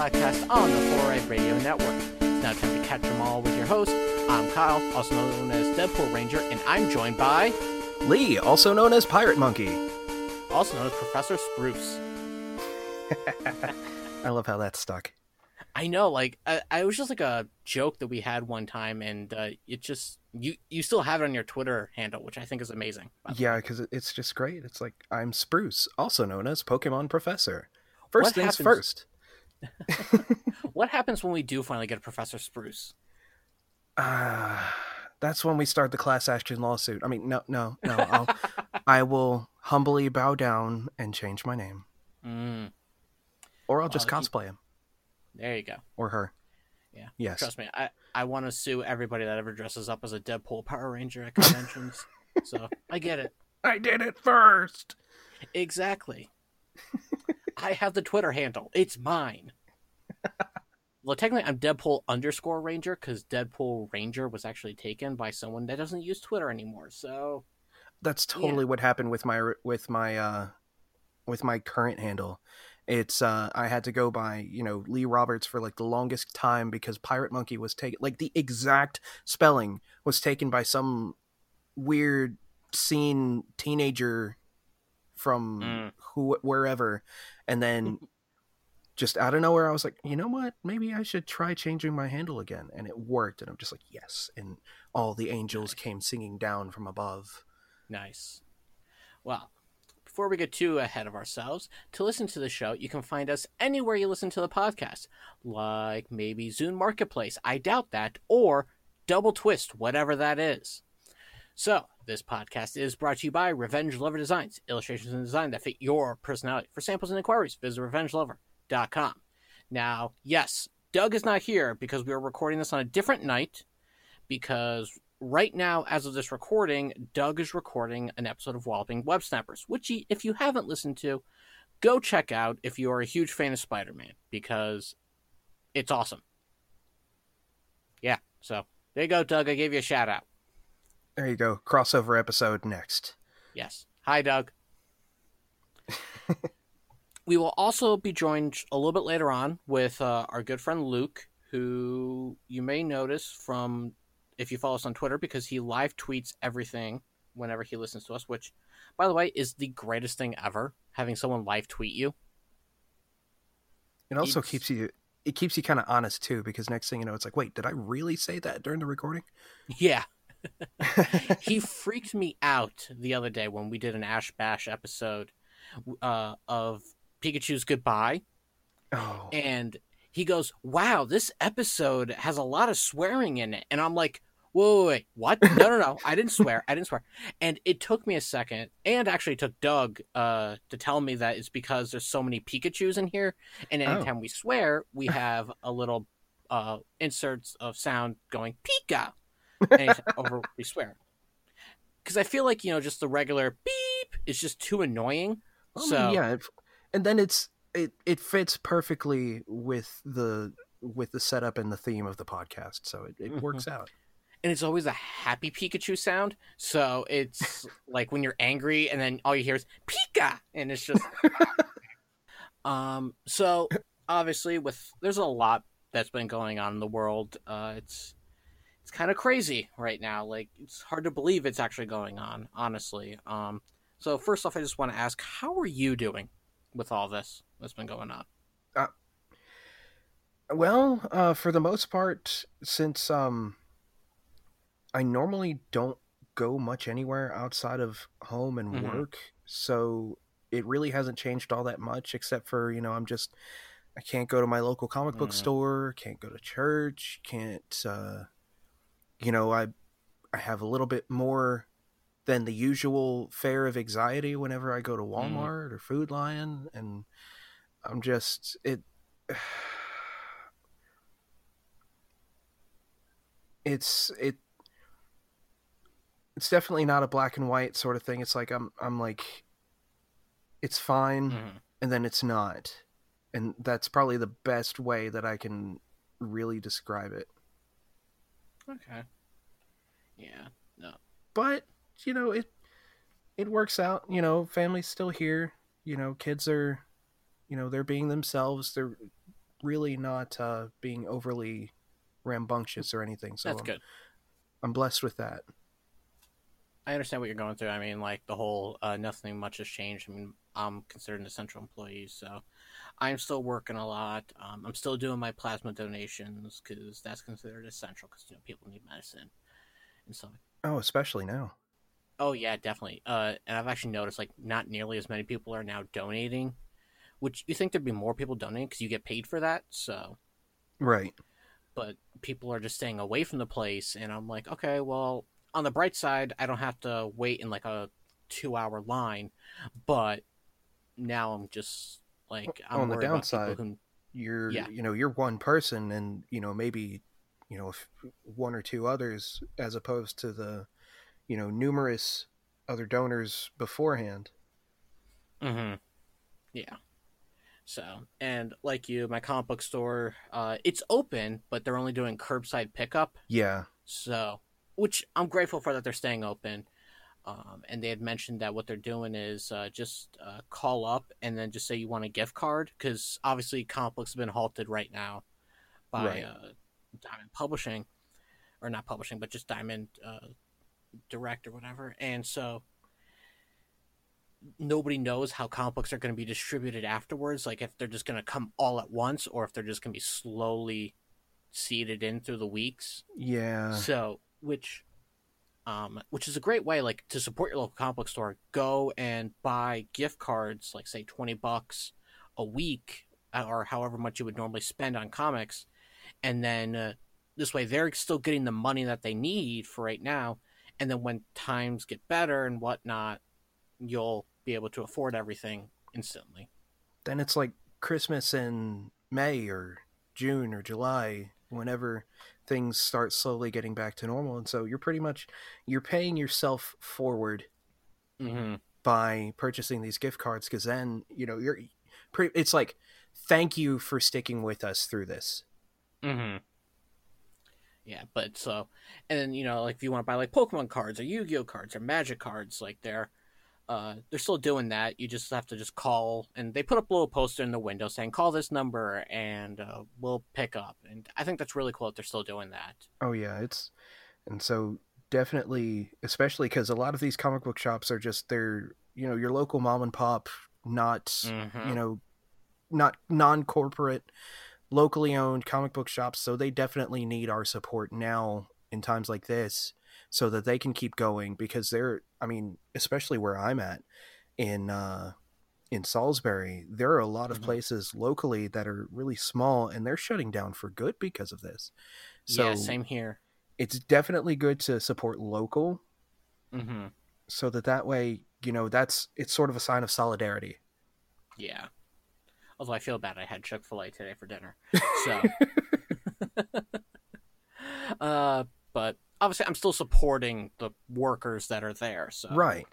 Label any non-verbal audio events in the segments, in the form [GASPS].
Podcast on the Four Eyed Radio Network. It's now time to catch them all with your host. I'm Kyle, also known as Deadpool Ranger, and I'm joined by, Lee, also known as Pirate Monkey. also known as Professor Spruce. [LAUGHS] I love how that stuck. I know, like, I, I was just like a joke that we had one time, and uh, it just, you, you still have it on your Twitter handle, which I think is amazing. Yeah, because it's just great. It's like I'm Spruce, also known as Pokemon Professor. First What things happens- first. [LAUGHS] What happens when we do finally get a Professor Spruce? Uh, that's when we start the class action lawsuit. I mean, no, no, no. I'll, [LAUGHS] I will humbly bow down and change my name, Mm, or I'll just Well, he- cosplay him there you go. or her. Yeah. Yes. Trust me, I, I want to sue everybody that ever dresses up as a Deadpool Power Ranger at conventions. [LAUGHS] so I get it. I did it first. Exactly. I have the Twitter handle. It's mine. [LAUGHS] well, technically, I'm Deadpool underscore Ranger because Deadpool Ranger was actually taken by someone that doesn't use Twitter anymore. So That's totally what happened with my with my uh with my current handle. It's uh I had to go by, you know, Lee Roberts for like the longest time because Pirate Monkey was taken like the exact spelling was taken by some weird scene teenager from Mm. who wherever and then [LAUGHS] just out of nowhere I was like, "You know what? Maybe I should try changing my handle again." And it worked and I'm just like, "Yes." And all the angels came singing down from above. Nice. Well, before we get too ahead of ourselves, to listen to the show, you can find us anywhere you listen to the podcast, like maybe Zune Marketplace. I doubt that, or Double Twist, whatever that is. So, this podcast is brought to you by Revenge Lover Designs, illustrations and design that fit your personality. For samples and inquiries, visit revengelover.com. Now, yes, Doug is not here because we are recording this on a different night because right now, as of this recording, Doug is recording an episode of Walloping Web Snappers, which, if you haven't listened to, go check out if you are a huge fan of Spider Man, because it's awesome. Yeah, so there you go, Doug. I gave you a shout out. There you go. Crossover episode next. Yes. Hi, Doug. [LAUGHS] we will also be joined a little bit later on with uh, our good friend Luke, who you may notice from if you follow us on Twitter because he live tweets everything whenever he listens to us, which, by the way, is the greatest thing ever. Having someone live tweet you. It also It's- keeps you it keeps you kind of honest too because next thing you know it's like, "Wait, did I really say that during the recording?" [LAUGHS] Yeah. He freaked me out the other day when we did an Ash Bash episode uh, of Pikachu's Goodbye. oh. and he goes, "Wow, this episode has a lot of swearing in it." And I'm like, "Whoa, wait, wait, what? No, no, no! I didn't swear. I didn't swear." And it took me a second, and actually took Doug uh, to tell me that it's because there's so many Pikachu's in here, and Oh. anytime we swear, we have a little uh, inserts of sound going Pika, anytime over we swear. Because I feel like you know, just the regular beep is just too annoying. I mean, so yeah, and then it's it it fits perfectly with the with the setup and the theme of the podcast, so it, it works out. and it's always a happy Pikachu sound. So it's [LAUGHS] like when you're angry, and then all you hear is Pika, and it's just. [LAUGHS] um. So obviously, with there's a lot that's been going on in the world. Uh, it's it's kind of crazy right now. Like it's hard to believe it's actually going on. Honestly. Um. So first off, I just want to ask, how are you doing with all this that's been going on? Well, uh, for the most part, since um, I normally don't go much anywhere outside of home and Mhm. work, so it really hasn't changed all that much, except for you know I'm just I can't go to my local comic book Mhm. store, can't go to church, can't uh, you know I I have a little bit more than the usual fare of anxiety whenever I go to Walmart or Food Lion, and I'm just it. [SIGHS] It's it. It's definitely not a black and white sort of thing. It's like I'm I'm like, it's fine, Mhm. and then it's not, and that's probably the best way that I can really describe it. Okay. Yeah. No. but you know it it works out you know family's still here you know kids are you know they're being themselves they're really not uh being overly rambunctious or anything so That's I'm, good. I'm blessed with that I understand what you're going through. I mean, like the whole uh, nothing much has changed. I mean, I'm considered an essential employee, so I'm still working a lot. Um, I'm still doing my plasma donations because that's considered essential because you know people need medicine and stuff. oh especially now Oh yeah, definitely. Uh, and I've actually noticed like not nearly as many people are now donating, which you think there'd be more people donating because you get paid for that. So, right but people are just staying away from the place, and I'm like, okay, well, on the bright side, I don't have to wait in like a two-hour line, but now I'm just like I'm On the downside, who you're Yeah. you know you're one person and you know maybe you know if one or two others as opposed to the you know numerous other donors beforehand Mm-hmm. Yeah. So, and like you, my comic book store, uh, it's open, but they're only doing curbside pickup. yeah So, which I'm grateful for that they're staying open. Um, and they had mentioned that what they're doing is uh, just uh, call up and then just say you want a gift card because obviously books have been halted right now by Right. uh, Diamond Publishing, or not publishing, but just Diamond uh, Direct or whatever. And so nobody knows how books are going to be distributed afterwards. Like if they're just going to come all at once or if they're just going to be slowly seeded in through the weeks. yeah So, which, um, which is a great way, like to support your local comic book store. Go and buy gift cards, like say twenty bucks a week, uh, or however much you would normally spend on comics, and then uh, this way they're still getting the money that they need for right now. And then when times get better and whatnot, you'll be able to afford everything instantly. then it's like Christmas in May or June or July, whenever things start slowly getting back to normal. And so you're pretty much you're paying yourself forward Mm-hmm. by purchasing these gift cards because then you know you're pretty. It's like thank you for sticking with us through this. Mm-hmm. Yeah, but so, and then you know, like if you want to buy like Pokemon cards or Yu-Gi-Oh cards or Magic cards, like they're, uh, they're still doing that. You just have to just call, and they put up a little poster in the window saying call this number and uh, we'll pick up. And I think that's really cool that they're still doing that. Oh yeah, it's and so definitely, especially because a lot of these comic book shops are just they're you know your local mom and pop, not Mhm. you know, not non corporate, locally owned comic book shops. So they definitely need our support now in times like this, so that they can keep going because they're I mean, especially where I'm at in uh in Salisbury, there are a lot of Mhm. places locally that are really small and they're shutting down for good because of this. So yeah, same here. it's definitely good to support local Mm-hmm. so that that way you know that's it's sort of a sign of solidarity Yeah. Although I feel bad, I had Chick Fil A today for dinner, so. [LAUGHS] [LAUGHS] uh, but obviously, I'm still supporting the workers that are there. So right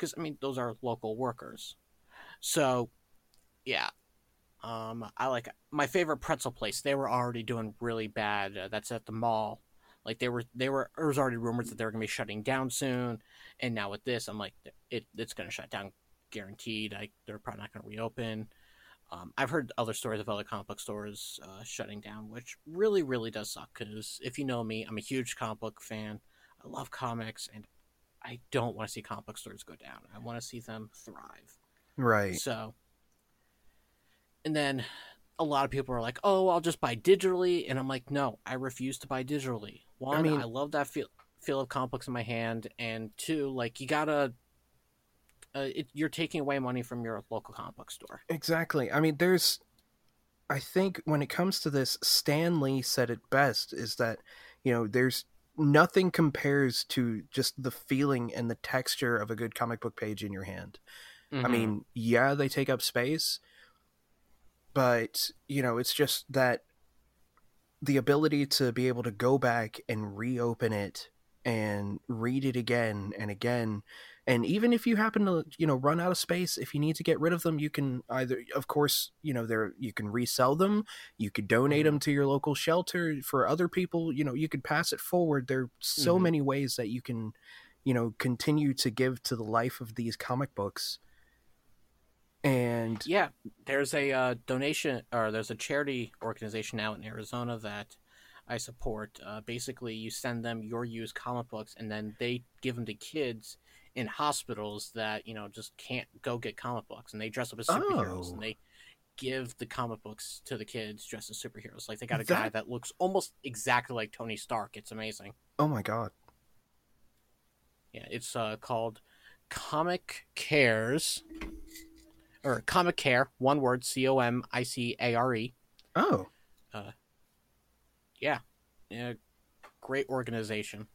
because I mean those are local workers. So, yeah, um, I like my favorite pretzel place. They were already doing really bad. Uh, that's at the mall. Like they were, they were. There was already rumors that they were gonna be shutting down soon, and now with this, I'm like, it, it's gonna shut down, guaranteed. Like they're probably not gonna reopen. Um, I've heard other stories of other comic book stores uh, shutting down, which really, really does suck. Because if you know me, I'm a huge comic book fan. I love comics, and I don't want to see comic book stores go down. I want to see them thrive. right So, and then a lot of people are like, "Oh, I'll just buy digitally," and I'm like, "No, I refuse to buy digitally. One, I, mean- I love that feel feel of comic books in my hand, and two, like you gotta, uh, it, you're taking away money from your local comic book store. exactly i mean there's i think when it comes to this stan lee said it best is that you know there's nothing compares to just the feeling and the texture of a good comic book page in your hand. I Mhm. mean, yeah, they take up space, but you know, it's just that the ability to be able to go back and reopen it and read it again and again and even if you happen to you know run out of space if you need to get rid of them you can either of course you know there you can resell them. You could donate them to your local shelter for other people. You know you could pass it forward. There are so Mhm. many ways that you can you know continue to give to the life of these comic books. And Yeah, there's a uh, donation or there's a charity organization now in Arizona that I support. Uh, basically, you send them your used comic books, and then they give them to kids in hospitals that you know just can't go get comic books, and they dress up as superheroes, Oh. and they give the comic books to the kids dressed as superheroes. Like they got a guy That- that looks almost exactly like Tony Stark. It's amazing. oh my god Yeah, it's uh, called Comic Cares or Comic Care, one word, C O M I C A R E. oh Yeah, Yeah, great organization.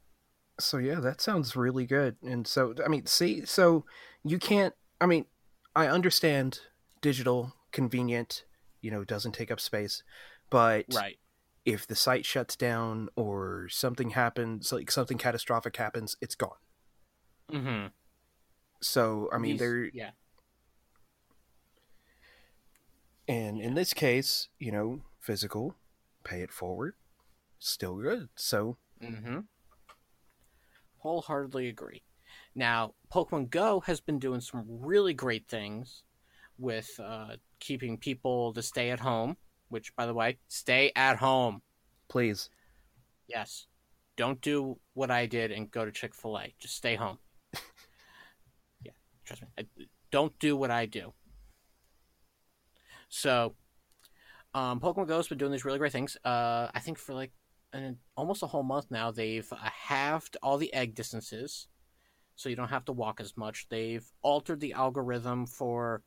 So yeah, that sounds really good. And so I mean, see, so you can't I mean, I understand digital convenient, you know, doesn't take up space, but Right. if the site shuts down or something happens, like something catastrophic happens, it's gone. Mm-hmm. So I mean, there yeah. and in this case, you know, physical, pay it forward, still good. So Mm-hmm. Wholeheartedly agree. Now, Pokemon Go has been doing some really great things with uh, keeping people to stay at home. Which, by the way, stay at home. please, Yes. Don't do what I did and go to Chick fil A. Just stay home. [LAUGHS] yeah, trust me. I- Don't do what I do. So, um, Pokemon Go's been doing these really great things. Uh, I think for like an, almost a whole month now, they've uh, halved all the egg distances, so you don't have to walk as much. They've altered the algorithm for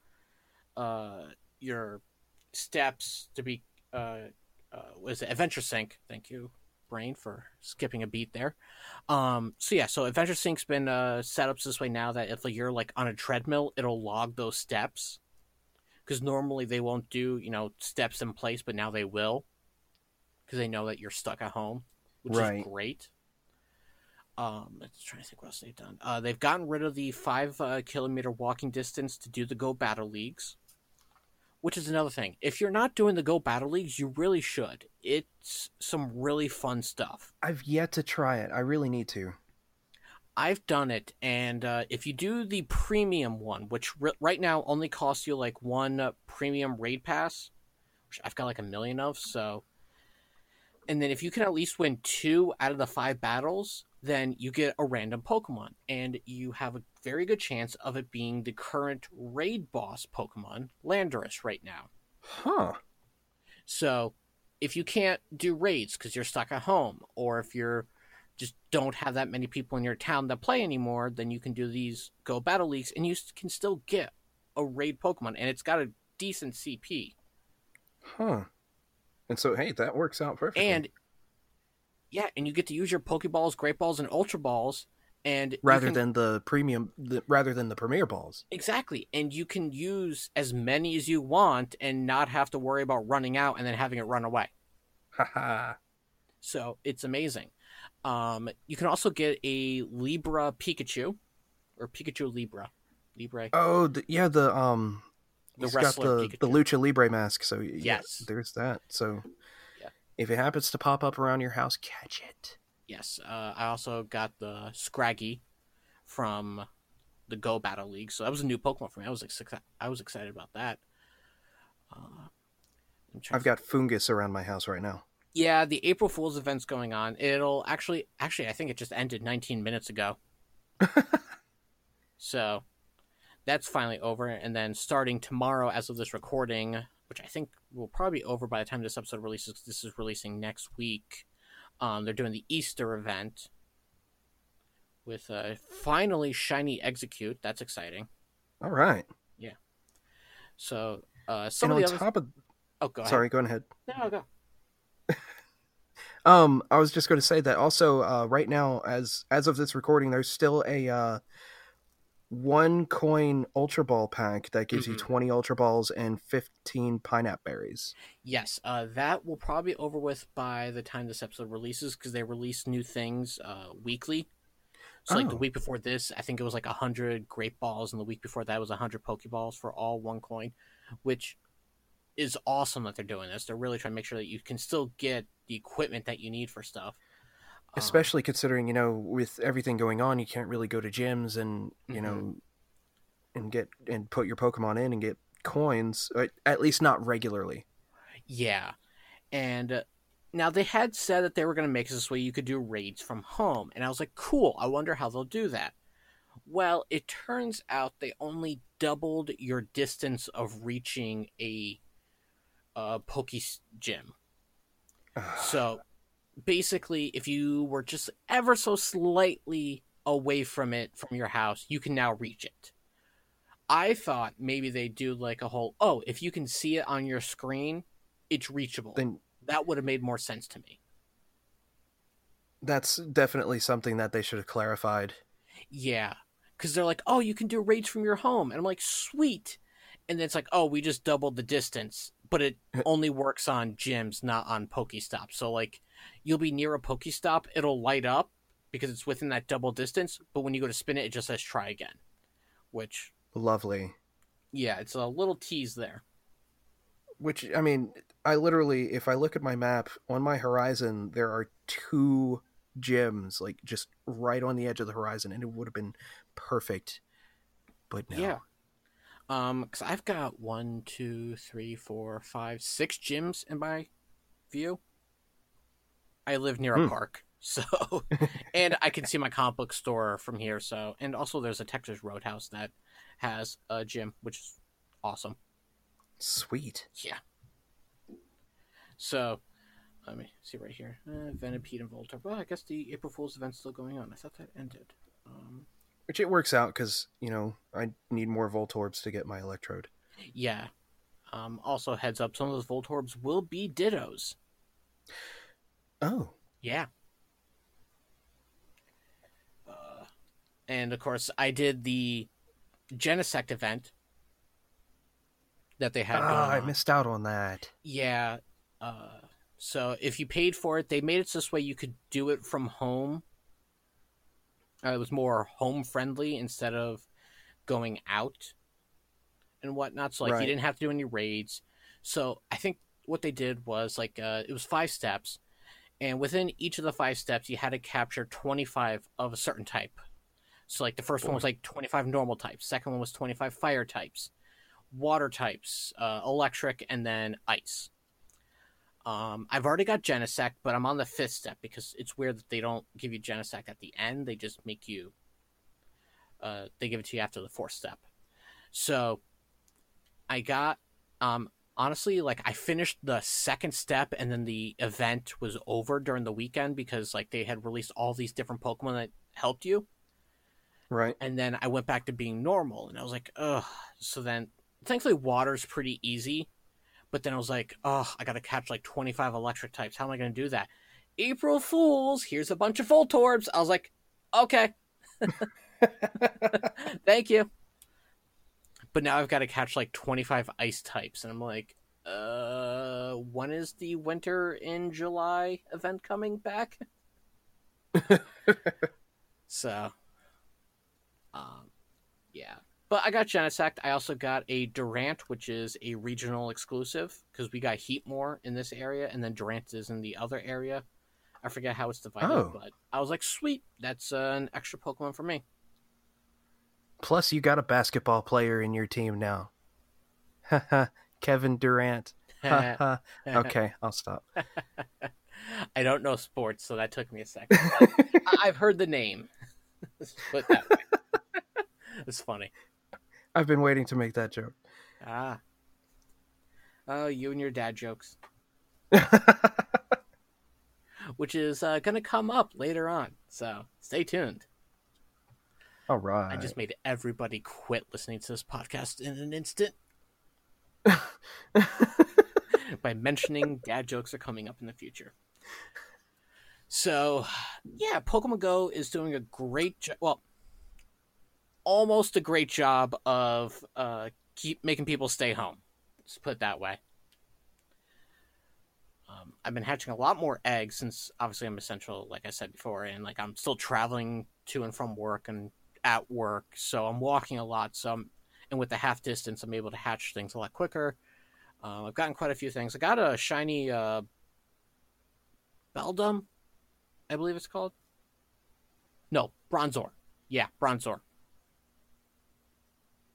uh, your steps to be uh, uh, was it Adventure Sync? Thank you, brain, for skipping a beat there. Um, so yeah, so Adventure Sync's been uh, set up this way now that if you're like on a treadmill, it'll log those steps. Because normally they won't do you know steps in place, but now they will, because they know that you're stuck at home, which Right. is great. Um, let's try to think what else they've done. Uh, they've gotten rid of the five uh, kilometer walking distance to do the Go Battle Leagues which is another thing. If you're not doing the Go Battle Leagues, you really should. It's some really fun stuff. I've yet to try it. I really need to. I've done it, and uh, if you do the premium one, which r- right now only costs you like one uh, premium raid pass, which I've got like a million of, so. And then if you can at least win two out of the five battles, then you get a random Pokemon, and you have a very good chance of it being the current raid boss Pokemon, Landorus, right now. Huh. So, if you can't do raids because you're stuck at home, or if you're just don't have that many people in your town that play anymore, then you can do these Go Battle Leagues, and you can still get a raid Pokemon, and it's got a decent CP. Huh. And so, hey, that works out perfectly. And yeah, and you get to use your Pokeballs, Great Balls, and Ultra Balls, and rather can- than the premium, the, rather than the premier balls. exactly, and you can use as many as you want and not have to worry about running out and then having it run away. Haha. So it's amazing. Um, you can also get a Libra Pikachu, or Pikachu Libra, Libra. oh, the, yeah, the um, The he's got the Pikachu. the Lucha Libre mask. So yeah, Yes. there's that. So Yeah. if it happens to pop up around your house, catch it. Yes. Uh, I also got the Scraggy from the Go Battle League. So that was a new Pokemon for me. I was exci- I was excited about that. Uh, I've got fungus around my house right now. Yeah, the April Fool's event's going on. It'll actually, actually, I think it just ended 19 minutes ago. [LAUGHS] so that's finally over. And then starting tomorrow, as of this recording, which I think will probably be over by the time this episode releases, this is releasing next week. Um, they're doing the Easter event with uh, finally Shiny Exeggcute. That's exciting. All right. Yeah. So uh, some and of on the other. top of oh, go ahead. sorry, go ahead. No, go. [LAUGHS] Um, I was just going to say that also. Uh, right now, as as of this recording, there's still a uh, one coin Ultra Ball pack that gives you Mhm. 20 Ultra Balls and 15 Pinap Berries. Yes, uh, that will probably be over with by the time this episode releases because they release new things uh, weekly. So, like the Oh. week before this, I think it was like hundred Great Balls, and the week before that was hundred Pokeballs for all one coin, which is awesome that they're doing this. They're really trying to make sure that you can still get the equipment that you need for stuff. Um, Especially considering, you know, with everything going on, you can't really go to gyms and, you Mhm. know, and get and put your Pokemon in and get coins, at least not regularly. Yeah. And uh, now they had said that they were going to make this way you could do raids from home. And I was like, cool. I wonder how they'll do that. Well, it turns out they only doubled your distance of reaching a uh, Poke gym. So basically, if you were just ever so slightly away from it from your house, you can now reach it. I thought maybe they do like a whole oh, if you can see it on your screen, it's reachable. then that would have made more sense to me. that's definitely something that they should have clarified. Yeah, because they're like, oh, you can do raids from your home, and I'm like, sweet. And then it's like, oh, we just doubled the distance, but it [LAUGHS] only works on gyms, not on Pokestops. So like, you'll be near a Pokestop, it'll light up because it's within that double distance. But when you go to spin it, it just says try again. Which, Lovely. yeah, it's a little tease there. Which I mean, I literally, if I look at my map on my horizon, there are two gyms like just right on the edge of the horizon, and it would have been perfect. But no. Yeah. Um, because I've got one, two, three, four, five, six gyms in my view. I live near a Hmm. park, [LAUGHS] so and I can see my comic book store from here. So, and also there's a Texas Roadhouse that has a gym, which is awesome. Sweet. Yeah. So, let me see right here. Uh, Venipede and Voltorb. Well, I guess the April Fool's event's still going on. I thought that ended. Um, Which it works out because you know I need more Voltorbs to get my Electrode. Yeah. Um, also, heads up, some of those Voltorbs will be Dittos. Oh, Yeah. Uh, and of course, I did the Genesect event that they had. going I missed out on that. Yeah. Uh, so if you paid for it, they made it this way you could do it from home. Uh, it was more home friendly instead of going out and whatnot. So like Right. you didn't have to do any raids. So I think what they did was like uh, it was five steps, and within each of the five steps, you had to capture twenty five of a certain type. So like the first one was like twenty five normal types. Second one was twenty five fire types water types, uh, electric, and then ice. Um, I've already got Genesect, but I'm on the fifth step because it's weird that they don't give you Genesect at the end. They just make you. Uh, they give it to you after the fourth step. So, I got. Um, honestly, like I finished the second step, and then the event was over during the weekend because like they had released all these different Pokemon that helped you Right. and then I went back to being normal, and I was like, ugh. So then, thankfully, water's pretty easy, but then I was like, oh, I gotta catch like 25 electric types. How am I gonna do that? April Fools! Here's a bunch of Voltorbs. I was like, okay, [LAUGHS] [LAUGHS] thank you. But now I've got to catch like 25 ice types, and I'm like, uh, when is the Winter in July event coming back? [LAUGHS] so, um, yeah. But I got Genesect. I also got a Durant, which is a regional exclusive because we got Heatmor in this area, and then Durant is in the other area. I forget how it's divided, Oh. but I was like, sweet, that's uh, an extra Pokemon for me. Plus, you got a basketball player in your team now. [LAUGHS] Kevin Durant. [LAUGHS] [LAUGHS] Okay, I'll stop. I don't know sports, so that took me a second. I've heard the name. Let's put that way. it's funny. I've been waiting to make that joke. Ah. Oh, you and your dad jokes, which is uh, going to come up later on. So stay tuned. All right. I just made everybody quit listening to this podcast in an instant [LAUGHS] by mentioning dad jokes are coming up in the future. So, yeah, Pokemon Go is doing a great job. Well, almost a great job of uh, keep making people stay home. Let's put it that way. Um, I've been hatching a lot more eggs since obviously I'm essential, like I said before, and like I'm still traveling to and from work and at work, so I'm walking a lot. So I'm, and with the half distance, I'm able to hatch things a lot quicker. Uh, I've gotten quite a few things. I got a shiny uh, Beldum, I believe it's called. No, Bronzor. Yeah, Bronzor.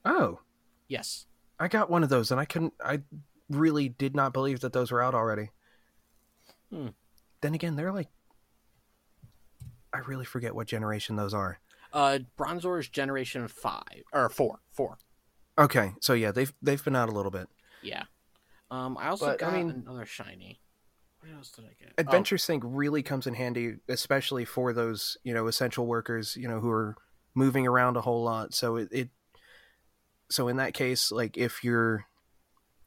Oh, Yes. I got one of those, and I couldn't. I really did not believe that those were out already. Hmm. Then again, they're like. I really forget what generation those are. Uh, Bronzor is Generation Five or Four. Four. Okay, so yeah, they've they've been out a little bit. Yeah. Um, I also But, I got mean- another shiny. What else did I get? Oh, Adventure Sync really comes in handy, especially for those you know essential workers, you know, who are moving around a whole lot. So it, it so in that case, like if you're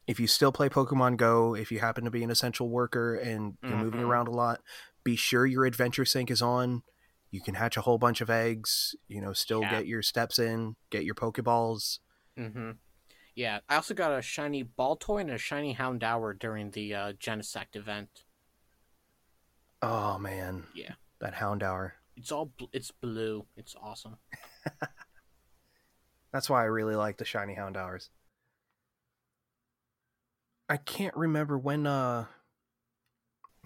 if you still play Pokemon Go, if you happen to be an essential worker and you're moving Mhm. around a lot, be sure your Adventure Sync is on. You can hatch a whole bunch of eggs, you know, still Yeah. get your steps in, get your Pokeballs. Mm-hmm. Yeah, I also got a shiny Voltorb and a shiny Houndour during the uh, Genesect event. Oh man. Yeah. That Houndour. It's all bl- it's blue. It's awesome. [LAUGHS] That's why I really like the shiny Houndours. I can't remember when uh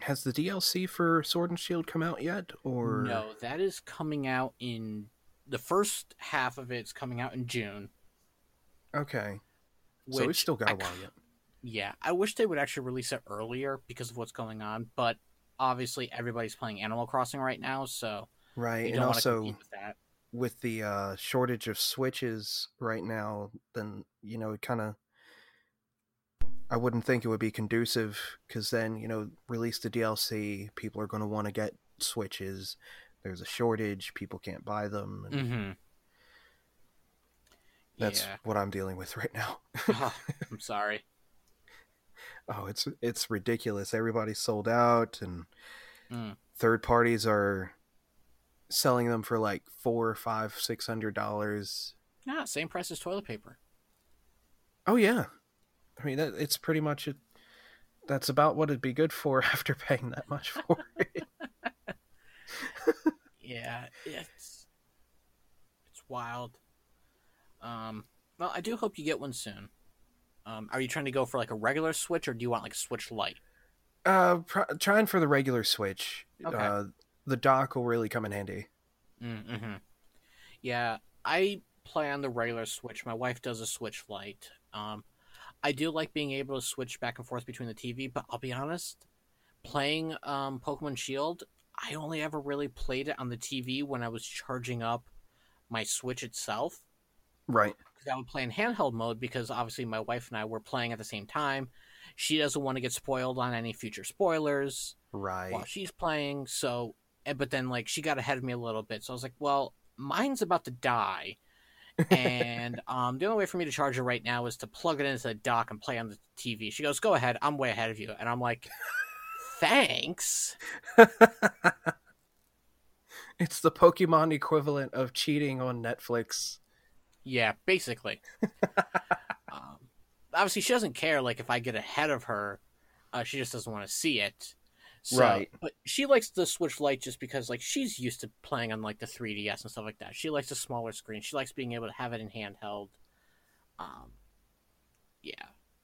has the DLC for Sword and Shield come out yet or No, that is coming out in the first half of it's coming out in June. Okay. So we've still got I a while yet. Yeah, I wish they would actually release it earlier because of what's going on, but obviously everybody's playing Animal Crossing right now, so Right. And don't want to also with that. with the uh shortage of switches right now, then you know, it kind of I wouldn't think it would be conducive because then, you know, release the DLC, people are going to want to get switches. There's a shortage, people can't buy them. Mm-hmm. That's Yeah. what I'm dealing with [LAUGHS] right now. Oh, I'm [LAUGHS] sorry. oh, it's it's ridiculous. Everybody's sold out, and Mm. third parties are selling them for like four, five, six hundred dollars. Yeah, same price as toilet paper. Oh yeah, I mean it's pretty much it. That's about what it'd be good for [LAUGHS] after paying that much for it. [LAUGHS] Yeah, it's it's wild. Um, well, I do hope you get one soon. Um, are you trying to go for like a regular Switch, or do you want like a Switch Lite? uh, pr- trying for the regular Switch. Okay. Uh, the dock will really come in handy. Mm-hmm. Yeah, I play on the regular Switch. My wife does a Switch Lite. Um, I do like being able to switch back and forth between the TV, but I'll be honest, playing um, Pokemon Shield, I only ever really played it on the TV when I was charging up my Switch itself. Right. because I would play in handheld mode because obviously my wife and I were playing at the same time. She doesn't want to get spoiled on any future spoilers Right. while she's playing. So, but then like she got ahead of me a little bit, so I was like, well, mine's about to die, and um, the only way for me to charge it right now is to plug it into the dock and play on the TV. She goes, go ahead, I'm way ahead of you, and I'm like, thanks. [LAUGHS] it's the Pokemon equivalent of cheating on Netflix. Yeah, basically. [LAUGHS] um, obviously, she doesn't care. Like if I get ahead of her, uh, she just doesn't want to see it. So, Right. But she likes the Switch Lite just because like she's used to playing on like the 3DS and stuff like that. She likes the smaller screen. She likes being able to have it in handheld. Um, yeah.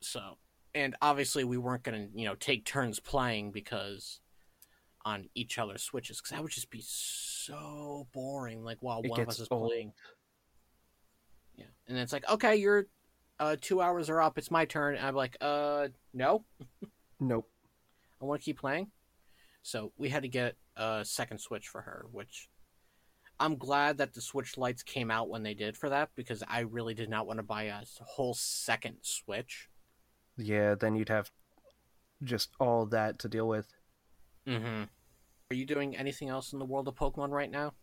So, and obviously we weren't gonna you know take turns playing because on each other's switches because that would just be so boring. Like while It one of us is old. playing. Yeah, and then it's like, okay, your uh, two hours are up. It's my turn. And I'm like, uh, no, Nope. I want to keep playing. So we had to get a second Switch for her, which I'm glad that the Switch Lites came out when they did for that because I really did not want to buy a whole second Switch. Yeah, then you'd have just all that to deal with. Mm-hmm. Are you doing anything else in the world of Pokemon right now?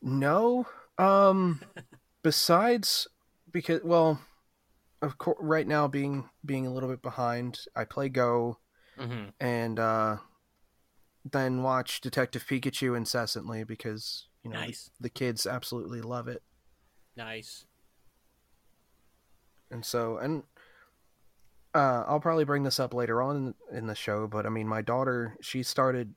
No. Um [LAUGHS] besides because well, of course right now being being a little bit behind, I play Go Mm-hmm. and uh then watch Detective Pikachu incessantly because you know Nice. the kids absolutely love it. Nice. And so, and uh, I'll probably bring this up later on in, the show, but I mean, my daughter, she started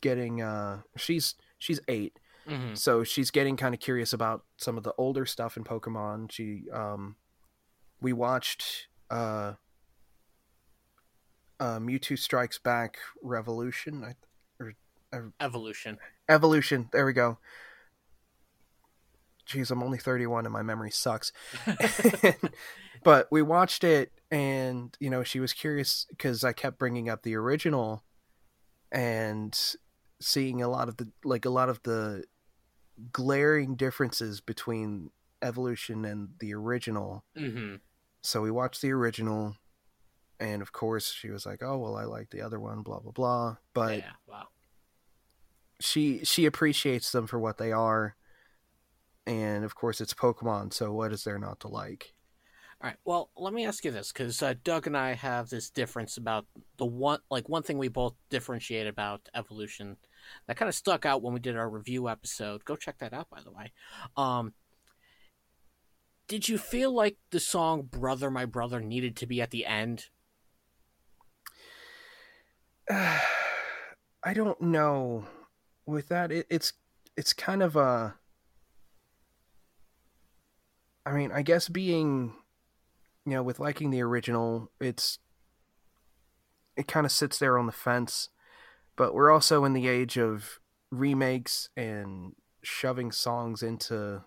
getting, uh, she's she's eight, hmm so she's getting kind of curious about some of the older stuff in Pokemon. She, um, we watched uh, uh, Mewtwo Strikes Back Revolution, I, or Evolution. Evolution. There we go. Jeez, I'm only 31 and my memory sucks. [LAUGHS] [LAUGHS] but we watched it, and you know, she was curious because I kept bringing up the original, and seeing a lot of the like a lot of the glaring differences between Evolution and the original. hmm So we watched the original, and of course, she was like, "Oh, well, I like the other one." Blah blah blah. But yeah. Wow. she she appreciates them for what they are and of course it's pokemon so what is there not to like All right. Well, let me ask you this, because uh, Doug and I have this difference about the one, like one thing we both differentiate about evolution that kind of stuck out when we did our review episode. Go check that out, by the way. Um, did you feel like the song "Brother, My Brother" needed to be at the end? [SIGHS] i don't know. With that it, it's it's kind of a i mean i guess being you know with liking the original it's it kind of sits there on the fence. But we're also in the age of remakes and shoving songs into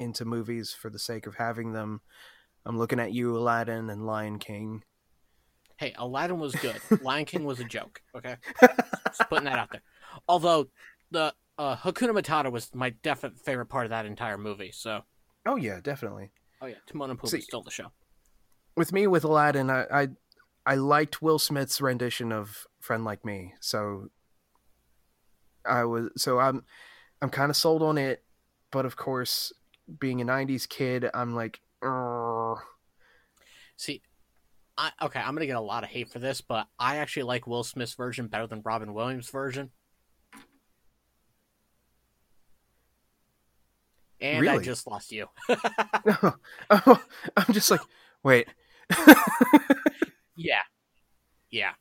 into movies for the sake of having them. I'm looking at you aladdin and lion king Hey, Aladdin was good. Lion King was a joke. Okay, just [LAUGHS] putting that out there. Although the uh, Hakuna Matata was my definite favorite part of that entire movie. So, oh yeah definitely oh yeah, Timon and Pumbaa stole the show. with me with Aladdin, I, I I liked Will Smith's rendition of "Friend Like Me," so I was so I'm I'm kind of sold on it, but of course, being a '90s kid, I'm like, "Urgh." See, I, okay, I'm gonna get a lot of hate for this, but I actually like Will Smith's version better than Robin Williams' version. And I just lost you. oh, [LAUGHS] [LAUGHS] I'm just like, wait, [LAUGHS] yeah, yeah.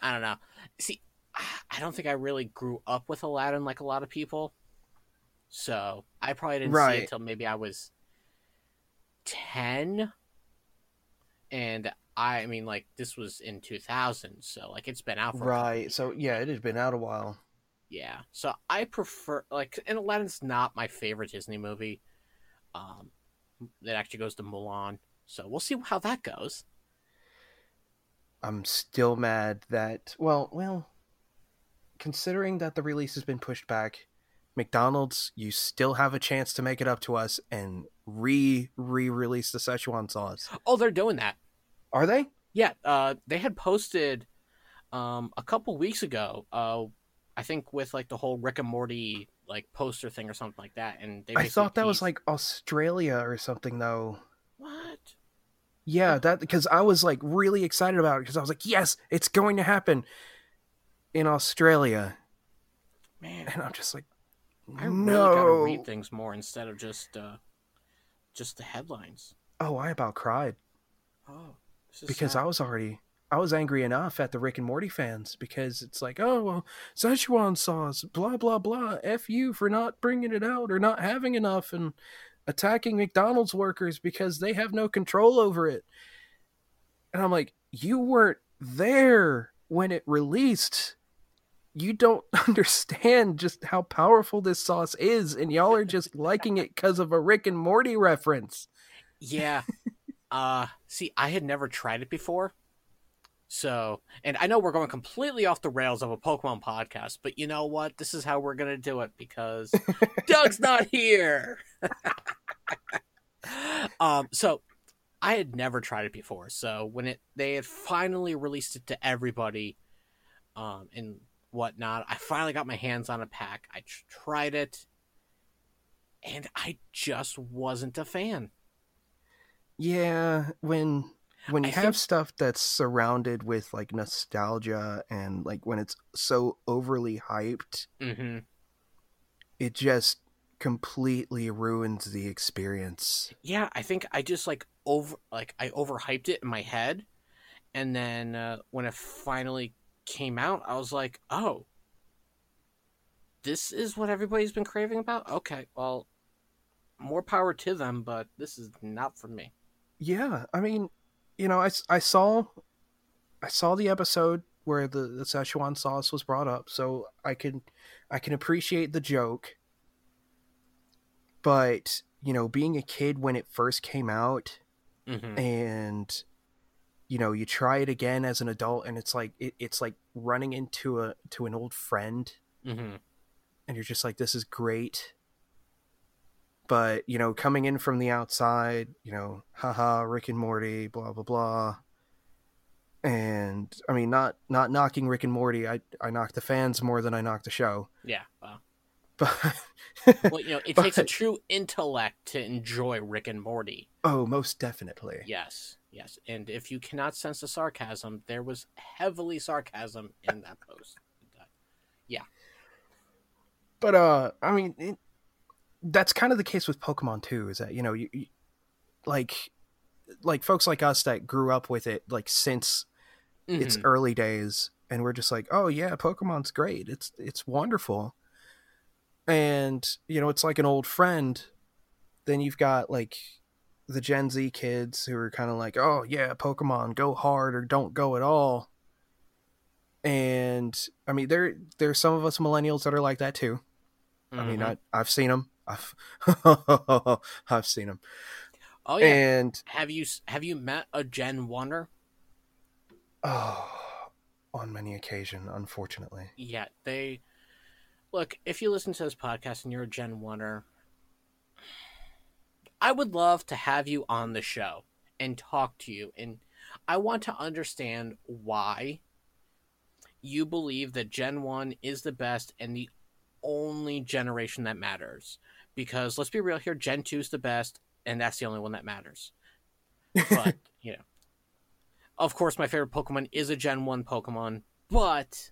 I don't know. See, I don't think I really grew up with Aladdin like a lot of people, so I probably didn't see it until maybe I was ten. And I, I mean, like this was in 2000, so like it's been out for right? So yeah, it had been out a while. Yeah. So I prefer like and Aladdin's not my favorite Disney movie. Um it actually goes to Mulan. So we'll see how that goes. I'm still mad that well, well, considering that the release has been pushed back, McDonald's, you still have a chance to make it up to us and re re release the Szechuan sauce. Oh, they're doing that. Are they? Yeah, uh they had posted um a couple weeks ago, uh I think with like the whole Rick and Morty like poster thing or something like that and they I thought that was like Australia or something though. what? Yeah, that because I was like really excited about it because I was like, yes, it's going to happen in Australia, Man, and I'm just like, I really gotta read things more instead of just uh just the headlines. Oh, I about cried Oh, because sad. I was already I was angry enough at the Rick and Morty fans because it's like, oh well, Szechuan sauce, blah blah blah, f you for not bringing it out or not having enough and attacking McDonald's workers because they have no control over it. And I'm like, you weren't there when it released. You don't [LAUGHS] understand just how powerful this sauce is, and y'all are just liking it because of a Rick and Morty reference. Yeah. Uh see, I had never tried it before. So, and I know we're going completely off the rails of a Pokemon podcast, but you know what? This is how we're going to do it because [LAUGHS] Doug's not here. [LAUGHS] um so I had never tried it before. So, when it they had finally released it to everybody um and whatnot, I finally got my hands on a pack. I tr- tried it and I just wasn't a fan. Yeah, when when you I have think- stuff that's surrounded with like nostalgia and like when it's so overly hyped, Mm-hmm. it just completely ruins the experience. Yeah, I think I just like over like I overhyped it in my head, and then uh, when it finally came out, I was like, oh, this is what everybody's been craving about. Okay, well, more power to them, but this is not for me. Yeah, I mean, you know, I, I saw I saw the episode where the, the Szechuan sauce was brought up, so I can I can appreciate the joke. But, you know, being a kid when it first came out Mm-hmm. and you know, you try it again as an adult and it's like it, it's like running into a to an old friend Mm-hmm. and you're just like this is great but you know coming in from the outside you know haha rick and morty blah blah blah and i mean not not knocking rick and morty i i knock the fans more than i knock the show Yeah. Well, [LAUGHS] but well, you know, it [LAUGHS] takes a true intellect to enjoy Rick and Morty. oh most definitely Yes, yes. And if you cannot sense the sarcasm, there was heavily sarcasm in that post. Yeah. But uh i mean it, that's kind of the case with pokemon too is that you know you, you like like folks like us that grew up with it like since its Mhm. early days and we're just like oh yeah pokemon's great. It's it's wonderful. And you know it's like an old friend then you've got like the gen z kids who are kind of like oh yeah pokemon go hard or don't go at all. And i mean there there's some of us millennials that are like that too. I mean Mhm. I, i've seen them i've [LAUGHS] i've seen them oh yeah. and have you have you met a Gen Oneer? oh on many occasion unfortunately Yeah, they look. If you listen to this podcast and you're a Gen Oneer, I would love to have you on the show and talk to you, and I want to understand why you believe that Gen One is the best and the only generation that matters. Because let's be real here, Gen Two is the best, and that's the only one that matters. [LAUGHS] But you know, of course, my favorite Pokemon is a Gen One Pokemon, but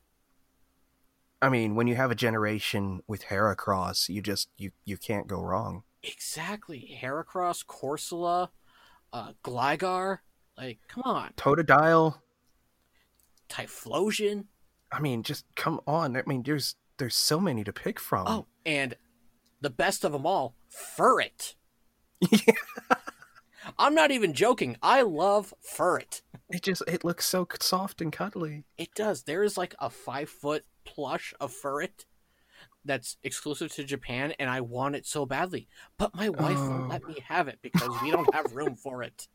I mean, when you have a generation with Heracross, you just you you can't go wrong. Exactly. Heracross, Corsola, uh, Gligar. Like, come on. Totodile. Typhlosion. I mean, just come on. I mean, there's there's so many to pick from. Oh, and the best of them all, Furret. yeah. [LAUGHS] I'm not even joking. I love Furret. It just it looks so soft and cuddly. It does. There is like a five foot plush of Furret that's exclusive to Japan, and I want it so badly. But my wife Oh. won't let me have it because we don't have room for it.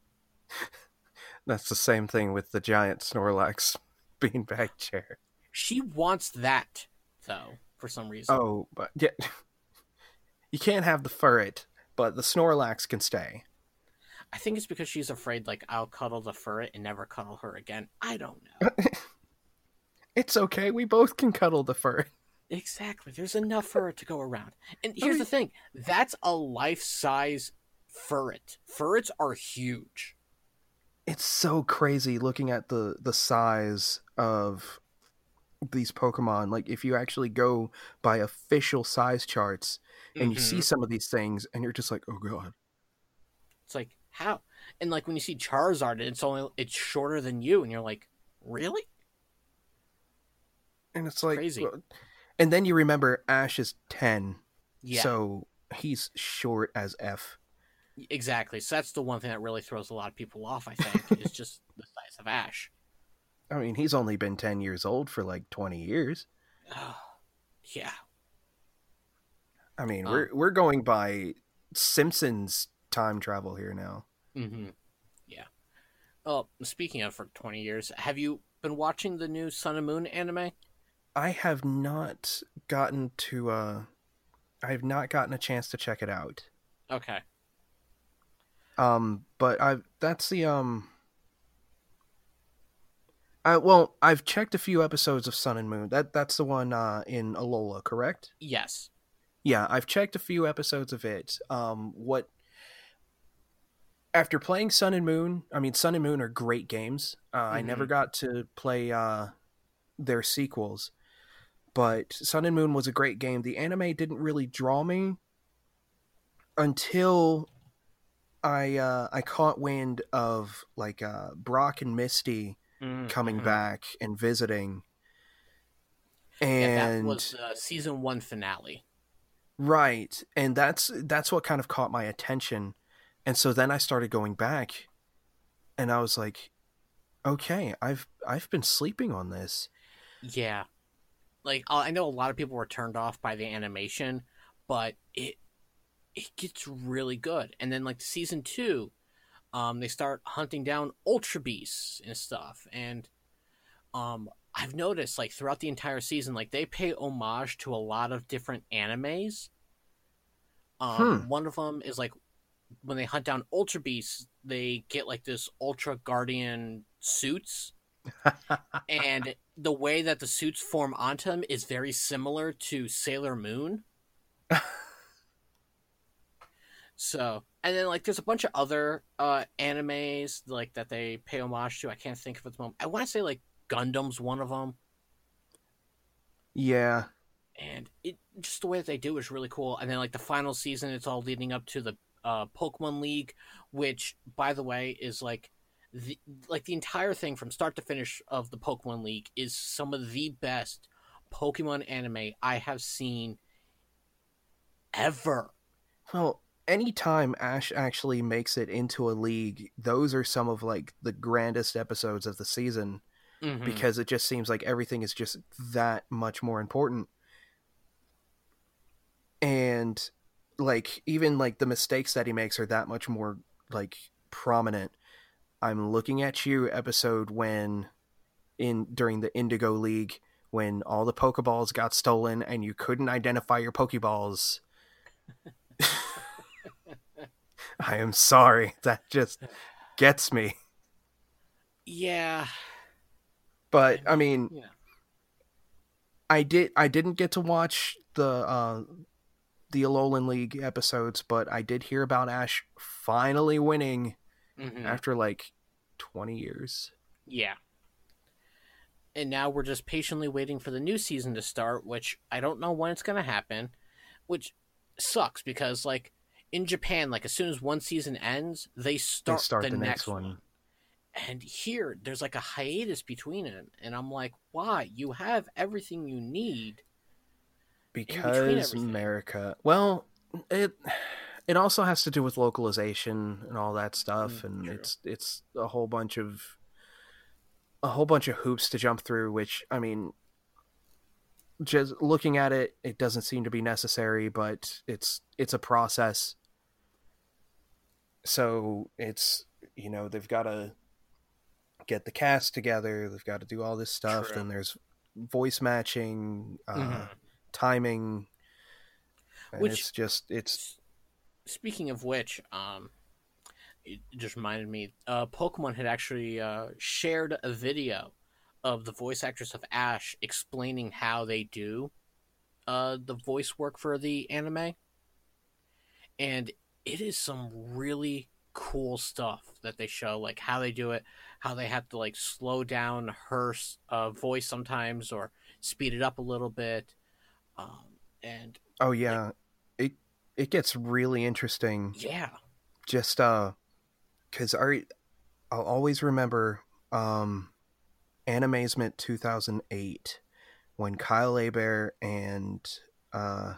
[LAUGHS] That's the same thing with the giant Snorlax [LAUGHS] beanbag chair. She wants that, though, for some reason. Oh, but yeah, you can't have the furret, but the Snorlax can stay. I think it's because she's afraid, like, I'll cuddle the furret and never cuddle her again. I don't know. [LAUGHS] It's okay. We both can cuddle the furret. exactly. There's enough furret to go around. And here's the thing that's a life size furret. Furrets are huge. it's so crazy looking at the the size of these pokemon like if you actually go by official size charts and you see Mhm. some of these things and you're just like oh god It's like, how? And, like, when you see Charizard and it's only, it's shorter than you, and you're like, really? and it's like Crazy. and then you remember ash is 10 Yeah. so he's short as f Exactly. So that's the one thing that really throws a lot of people off, I think, is just the size of Ash. I mean he's only been 10 years old for like 20 years [SIGHS] yeah. i mean Um, we're we're going by simpsons time travel here now Mm-hmm. Yeah. Oh, speaking of for 20 years, have you been watching the new Sun and Moon anime? I have not gotten to uh I have not gotten a chance to check it out. Okay. Um but I that's the um I well, I've checked a few episodes of Sun and Moon. That that's the one uh in Alola, correct? Yes. Yeah, I've checked a few episodes of it. Um what after playing Sun and Moon, I mean Sun and Moon are great games. Uh, I Mm-hmm. never got to play uh, their sequels, but Sun and Moon was a great game. The anime didn't really draw me until I uh, I caught wind of like uh, Brock and Misty coming Mhm. back and visiting, Yeah, and that was uh, season one finale. Right. And that's that's what kind of caught my attention. And so then I started going back and I was like, okay, I've I've been sleeping on this. Yeah, like uh, I know a lot of people were turned off by the animation, but it it gets really good. And then like season two, um, they start hunting down ultra beasts and stuff. And um, I've noticed like throughout the entire season, like they pay homage to a lot of different animes. Um, Hmm. one of them is like when they hunt down ultra beasts, they get like this ultra guardian suits [LAUGHS] and the way that the suits form onto them is very similar to Sailor Moon. [LAUGHS] so, and then like there's a bunch of other uh animes like that they pay homage to. I can't think of at the moment. I want to say like Gundam's one of them, yeah. and it just the way that they do is really cool. And then like the final season, it's all leading up to the uh Pokemon League, which by the way is like the like the entire thing from start to finish of the Pokemon League is some of the best Pokemon anime I have seen ever. Well, anytime Ash actually makes it into a league, those are some of like the grandest episodes of the season Mhm. because it just seems like everything is just that much more important. And like even like the mistakes that he makes are that much more like prominent. I'm looking at you episode when in during the Indigo League when all the Pokeballs got stolen and you couldn't identify your Pokeballs. [LAUGHS] [LAUGHS] I am sorry. That just gets me. yeah, But I mean, yeah. I did I didn't get to watch the uh the Alolan League episodes, but I did hear about Ash finally winning Mhm. after like 20 years. Yeah. And now we're just patiently waiting for the new season to start, which I don't know when it's going to happen, which sucks because like in Japan, like as soon as one season ends, they start, they start the, the, next, next one. one. And here, there's like a hiatus between it, and I'm like, why? You have everything you need. because. America. Well, it it also has to do with localization and all that stuff, Mm, and true. it's it's a whole bunch of a whole bunch of hoops to jump through. Which I mean, just looking at it, it doesn't seem to be necessary, but it's it's a process. So it's you know they've got to get the cast together. They've got to do all this stuff. True. Then there's voice matching. Uh, Mhm. timing and Which- it's just it's Speaking of which, um, it just reminded me, uh, Pokemon had actually uh, shared a video of the voice actress of Ash explaining how they do uh, the voice work for the anime, and it is some really cool stuff that they show, like how they do it, how they have to like slow down her uh, voice sometimes or speed it up a little bit, um, and oh yeah. it it gets really interesting. Yeah, just uh because I I'll always remember um Animazement 2008 when Kyle Hebert and uh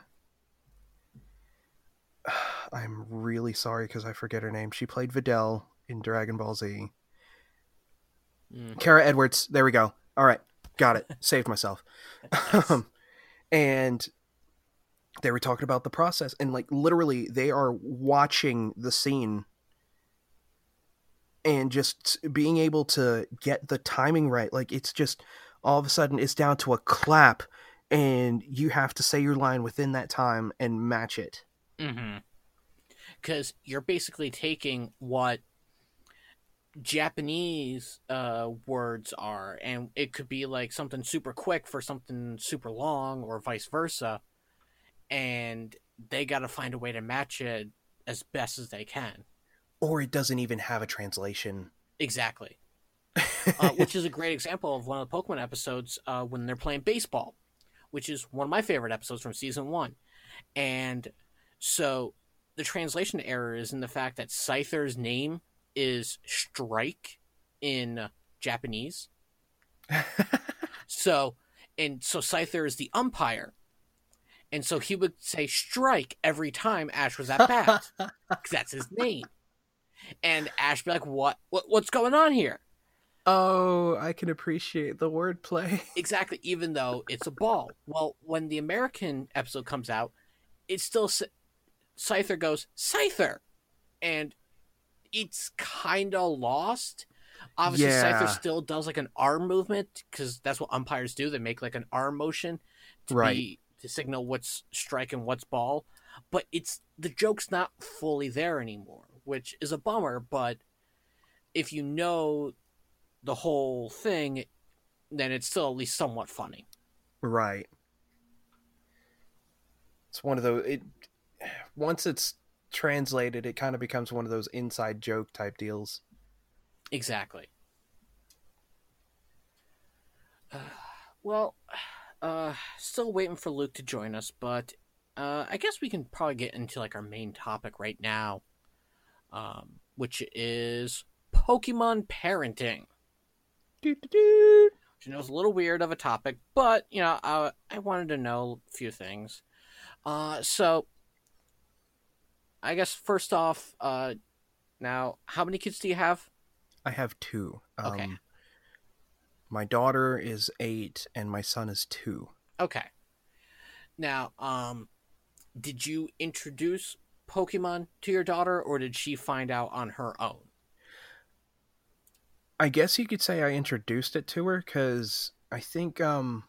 [SIGHS] I'm really sorry because I forget her name. She played Videl in Dragon Ball Z. Mm. Kara Edwards. There we go. All right, got it. [LAUGHS] Saved myself. [LAUGHS] Um, and they were talking about the process, and like literally, they are watching the scene and just being able to get the timing right. Like it's just all of a sudden it's down to a clap, and you have to say your line within that time and match it. Mm-hmm. Because you're basically taking what Japanese uh, words are, and it could be like something super quick for something super long, or vice versa, and they got to find a way to match it as best as they can. or it doesn't even have a translation. Exactly. [LAUGHS] uh, which is a great example of one of the Pokemon episodes uh, when they're playing baseball, which is one of my favorite episodes from season one. And so the translation error is in the fact that Scyther's name is Strike in Japanese. so, and so Scyther is the umpire. And so he would say strike every time Ash was at bat. [LAUGHS] Because that's his name. And Ash be like, what, what what's going on here? Oh, I can appreciate the wordplay. [LAUGHS] Exactly, even though it's a ball. Well, when the American episode comes out, it's still Scyther goes Scyther, and it's kind of lost. Obviously, Yeah. Scyther still does like an arm movement because that's what umpires do. They make like an arm motion to Right. be to signal what's strike and what's ball. But it's the joke's not fully there anymore, which is a bummer. But if you know the whole thing, then it's still at least somewhat funny. Right. It's one of those. It once it's translated, it kind of becomes one of those inside joke type deals. Exactly. [SIGHS] well, [SIGHS] uh, still waiting for Luke to join us, but uh, I guess we can probably get into like our main topic right now, um, which is Pokemon parenting. Doo-doo-doo. Which I know is a little weird of a topic, but you know, uh, I wanted to know a few things. Uh, so, I guess first off, uh, now, how many kids do you have? I have two. Um, Okay. My daughter is eight, and my son is two. Okay. Now, um, did you introduce Pokemon to your daughter, or did she find out on her own? I guess you could say I introduced it to her because I think, um,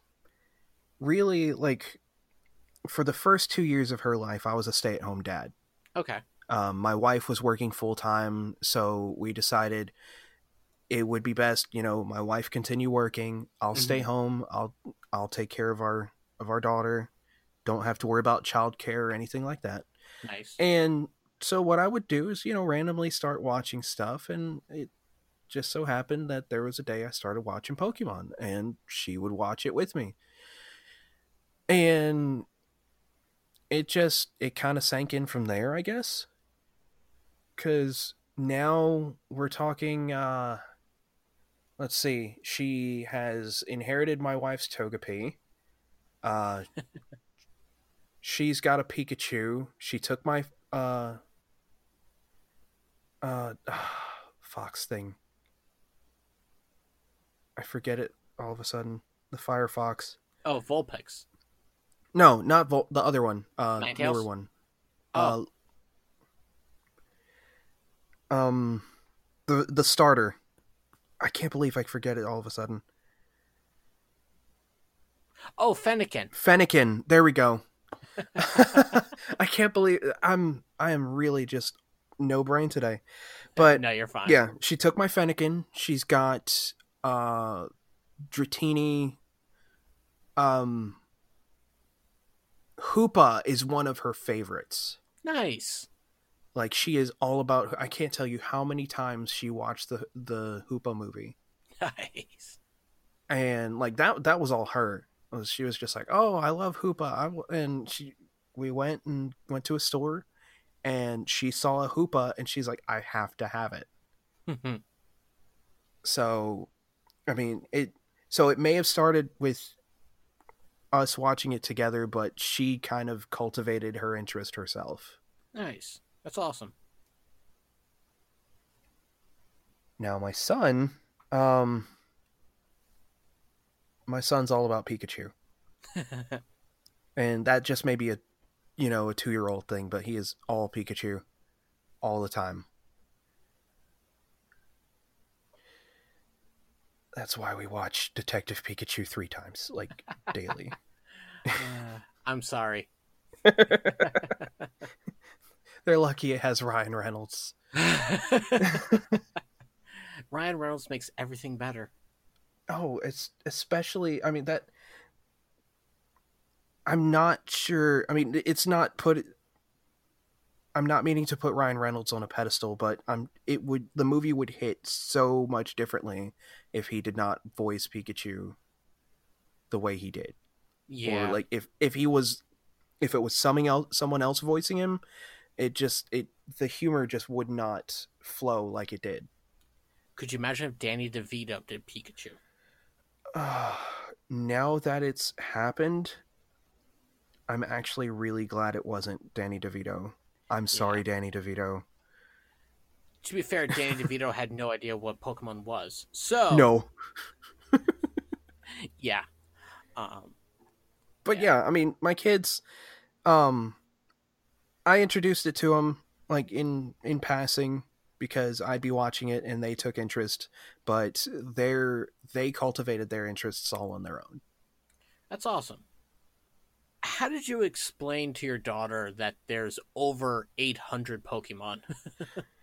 really, like, for the first two years of her life, I was a stay at home dad. Okay. Um, my wife was working full time, so we decided it would be best, you know, my wife continue working. I'll stay Mhm. home. I'll I'll take care of our of our daughter. Don't have to worry about childcare or anything like that. Nice. And so what I would do is, you know, randomly start watching stuff and it just so happened that there was a day I started watching Pokemon and she would watch it with me. And it just it kind of sank in from there, I guess. Cuz now we're talking uh let's see, she has inherited my wife's Togepi. Uh [LAUGHS] she's got a Pikachu. She took my uh uh [SIGHS] fox thing. I forget it all of a sudden. The Firefox. oh, Vulpix. No, not Vol- the other one. Uh Ninetales? newer one. Oh. Uh um the the starter. I can't believe I forget it all of a sudden. Oh, Fennekin. Fennekin. There we go. [LAUGHS] I can't believe I'm I am really just no brain today. But no, you're fine. yeah, she took my Fennekin. She's got uh Dratini um Hoopa is one of her favorites. Nice. Like she is all about I can't tell you how many times she watched the the Hoopa movie. Nice. and like that that was all her Was- she was just like oh i love hoopa I w-" and she we went and went to a store and she saw a hoopa and she's like i have to have it [LAUGHS] so i mean it so it may have started with us watching it together but she kind of cultivated her interest herself nice. That's awesome. now my son um my son's all about pikachu [LAUGHS] and that just may be a you know a two year old thing but he is all pikachu all the time that's why we watch detective pikachu three times like daily [LAUGHS] Uh, I'm sorry. [LAUGHS] [LAUGHS] they're lucky it has ryan reynolds Ryan Reynolds makes everything better. oh it's especially i mean that i'm not sure i mean it's not put I'm not meaning to put Ryan Reynolds on a pedestal, but I'm it would the movie would hit so much differently if he did not voice Pikachu the way he did. Yeah. Or like if if he was if it was something else someone else voicing him, it just it the humor just would not flow like it did. Could you imagine if Danny DeVito did Pikachu? Uh, [SIGHS] now that it's happened, I'm actually really glad it wasn't Danny DeVito. I'm sorry, Danny DeVito. To be fair, Danny [LAUGHS] DeVito had no idea what Pokemon was. So No, [LAUGHS] yeah. Um but yeah. I mean, my kids, um, I introduced it to them like in in passing because I'd be watching it and they took interest, but they're they cultivated their interests all on their own. that's awesome. How did you explain to your daughter that there's over 800 Pokemon? [LAUGHS]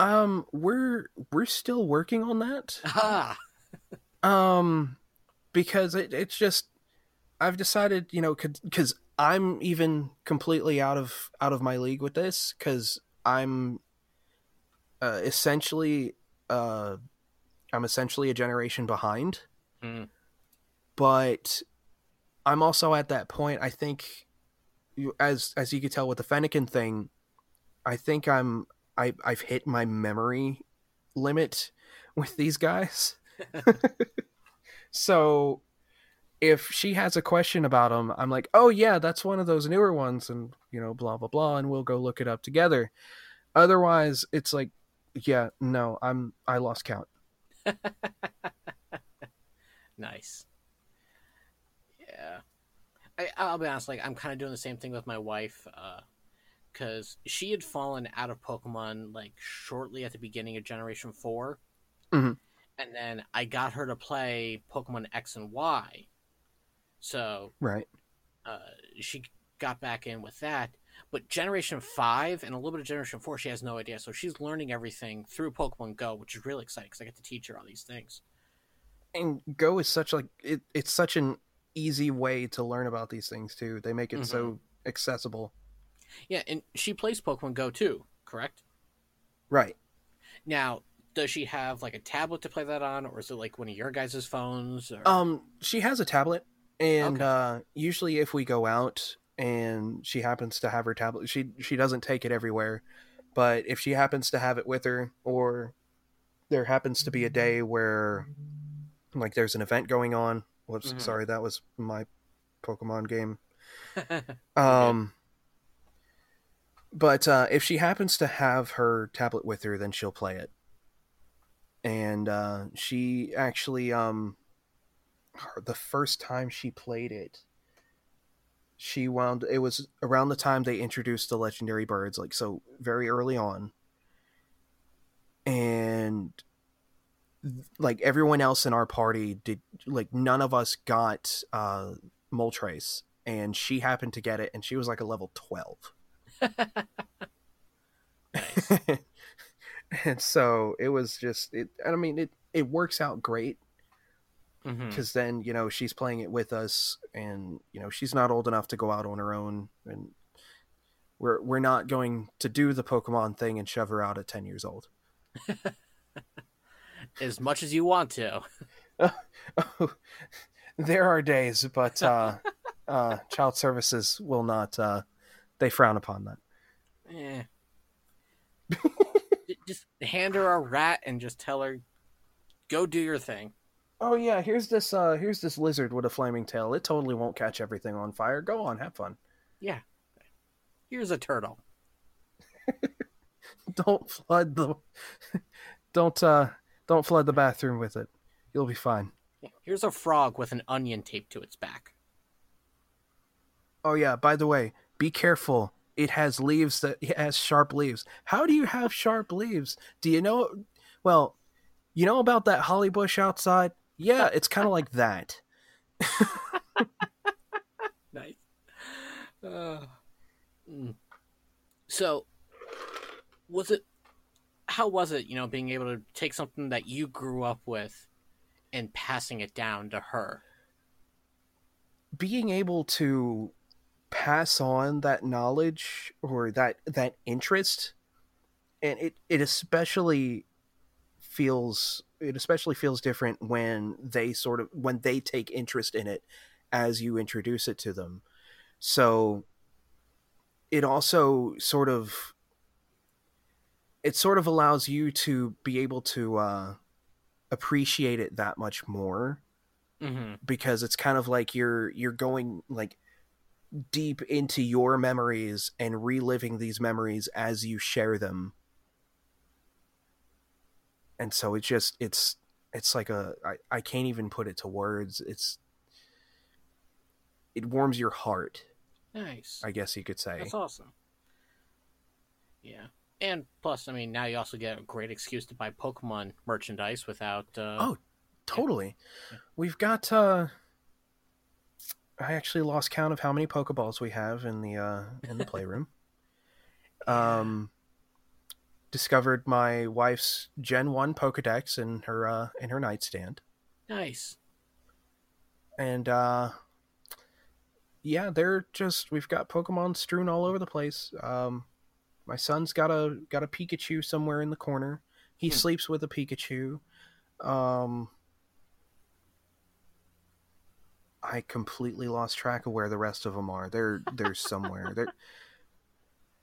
Um, we're we're still working on that. ah, Um, because it, it's just I've decided, you know, because I'm even completely out of out of my league with this because I'm uh, essentially uh, I'm essentially a generation behind, Mm. but I'm also at that point. I think, as as you could tell with the Fennekin thing, I think I'm I I've hit my memory limit with these guys. [LAUGHS] so if she has a question about them, I'm like, oh yeah, that's one of those newer ones, and you know, blah blah blah, and we'll go look it up together. Otherwise, it's like, yeah, no, I'm I lost count. [LAUGHS] nice. Yeah. I, I'll be honest, like, I'm kind of doing the same thing with my wife, uh, because she had fallen out of Pokemon, like, shortly at the beginning of Generation 4. Mhm. And then I got her to play Pokemon X and Y. So Right. uh, she got back in with that. But Generation 5 and a little bit of Generation 4, she has no idea. So she's learning everything through Pokemon Go, which is really exciting because I get to teach her all these things. And Go is such like it, it's such an easy way to learn about these things too. They make it so accessible. Yeah, and she plays Pokemon Go too, correct? Right. Now, does she have like a tablet to play that on, or is it like one of your guys' phones? Or... Um, she has a tablet, and Okay. uh, usually if we go out and she happens to have her tablet, she she doesn't take it everywhere, but if she happens to have it with her, or there happens to be a day where like there's an event going on. Whoops, Mhm. sorry, that was my Pokemon game. [LAUGHS] Um, but uh, if she happens to have her tablet with her, then she'll play it. And uh, she actually, um, the first time she played it, she wound. It was around the time they introduced the legendary birds, like so, very early on. And like everyone else in our party did, like none of us got uh, Moltres and she happened to get it and she was like a level 12 Nice. [LAUGHS] and so it was just it i mean it it works out great because then you know she's playing it with us and you know she's not old enough to go out on her own and we're we're not going to do the pokemon thing and shove her out at 10 years old. [LAUGHS] As much as you want to. [LAUGHS] there are days but uh uh child services will not uh they frown upon that. J- just hand her a rat and just tell her, go do your thing. Oh yeah, here's this uh here's this lizard with a flaming tail. It totally won't catch everything on fire. Go on, have fun. Yeah. Here's a turtle. [LAUGHS] Don't flood the [LAUGHS] don't uh don't flood the bathroom with it. You'll be fine. Here's a frog with an onion taped to its back. Oh yeah, by the way, be careful. It has leaves that it has sharp leaves. How do you have sharp leaves? Do you know well, you know about that holly bush outside? Yeah, it's kind of like that. [LAUGHS] Nice. Uh, mm. So, was it? How was it? You know, being able to take something that you grew up with and passing it down to her. being able to pass on that knowledge or that that interest and it it especially feels it especially feels different when they sort of when they take interest in it as you introduce it to them so it also sort of it sort of allows you to be able to uh appreciate it that much more Mm-hmm. because it's kind of like you're you're going like deep into your memories and reliving these memories as you share them and so it's just it's it's like a I, I can't even put it to words it's it warms your heart Nice. i guess you could say That's awesome. Yeah. And plus, I mean, now you also get a great excuse to buy Pokemon merchandise without. Uh, Oh, totally we've got uh i actually lost count of how many pokeballs we have in the uh in the [LAUGHS] playroom. Um discovered my wife's gen 1 pokedex in her uh in her nightstand. Nice. and uh yeah they're just we've got pokemon strewn all over the place. Um my son's got a got a pikachu somewhere in the corner. He Hmm. sleeps with a pikachu. Um i completely lost track of where the rest of them are. They're they're somewhere. They're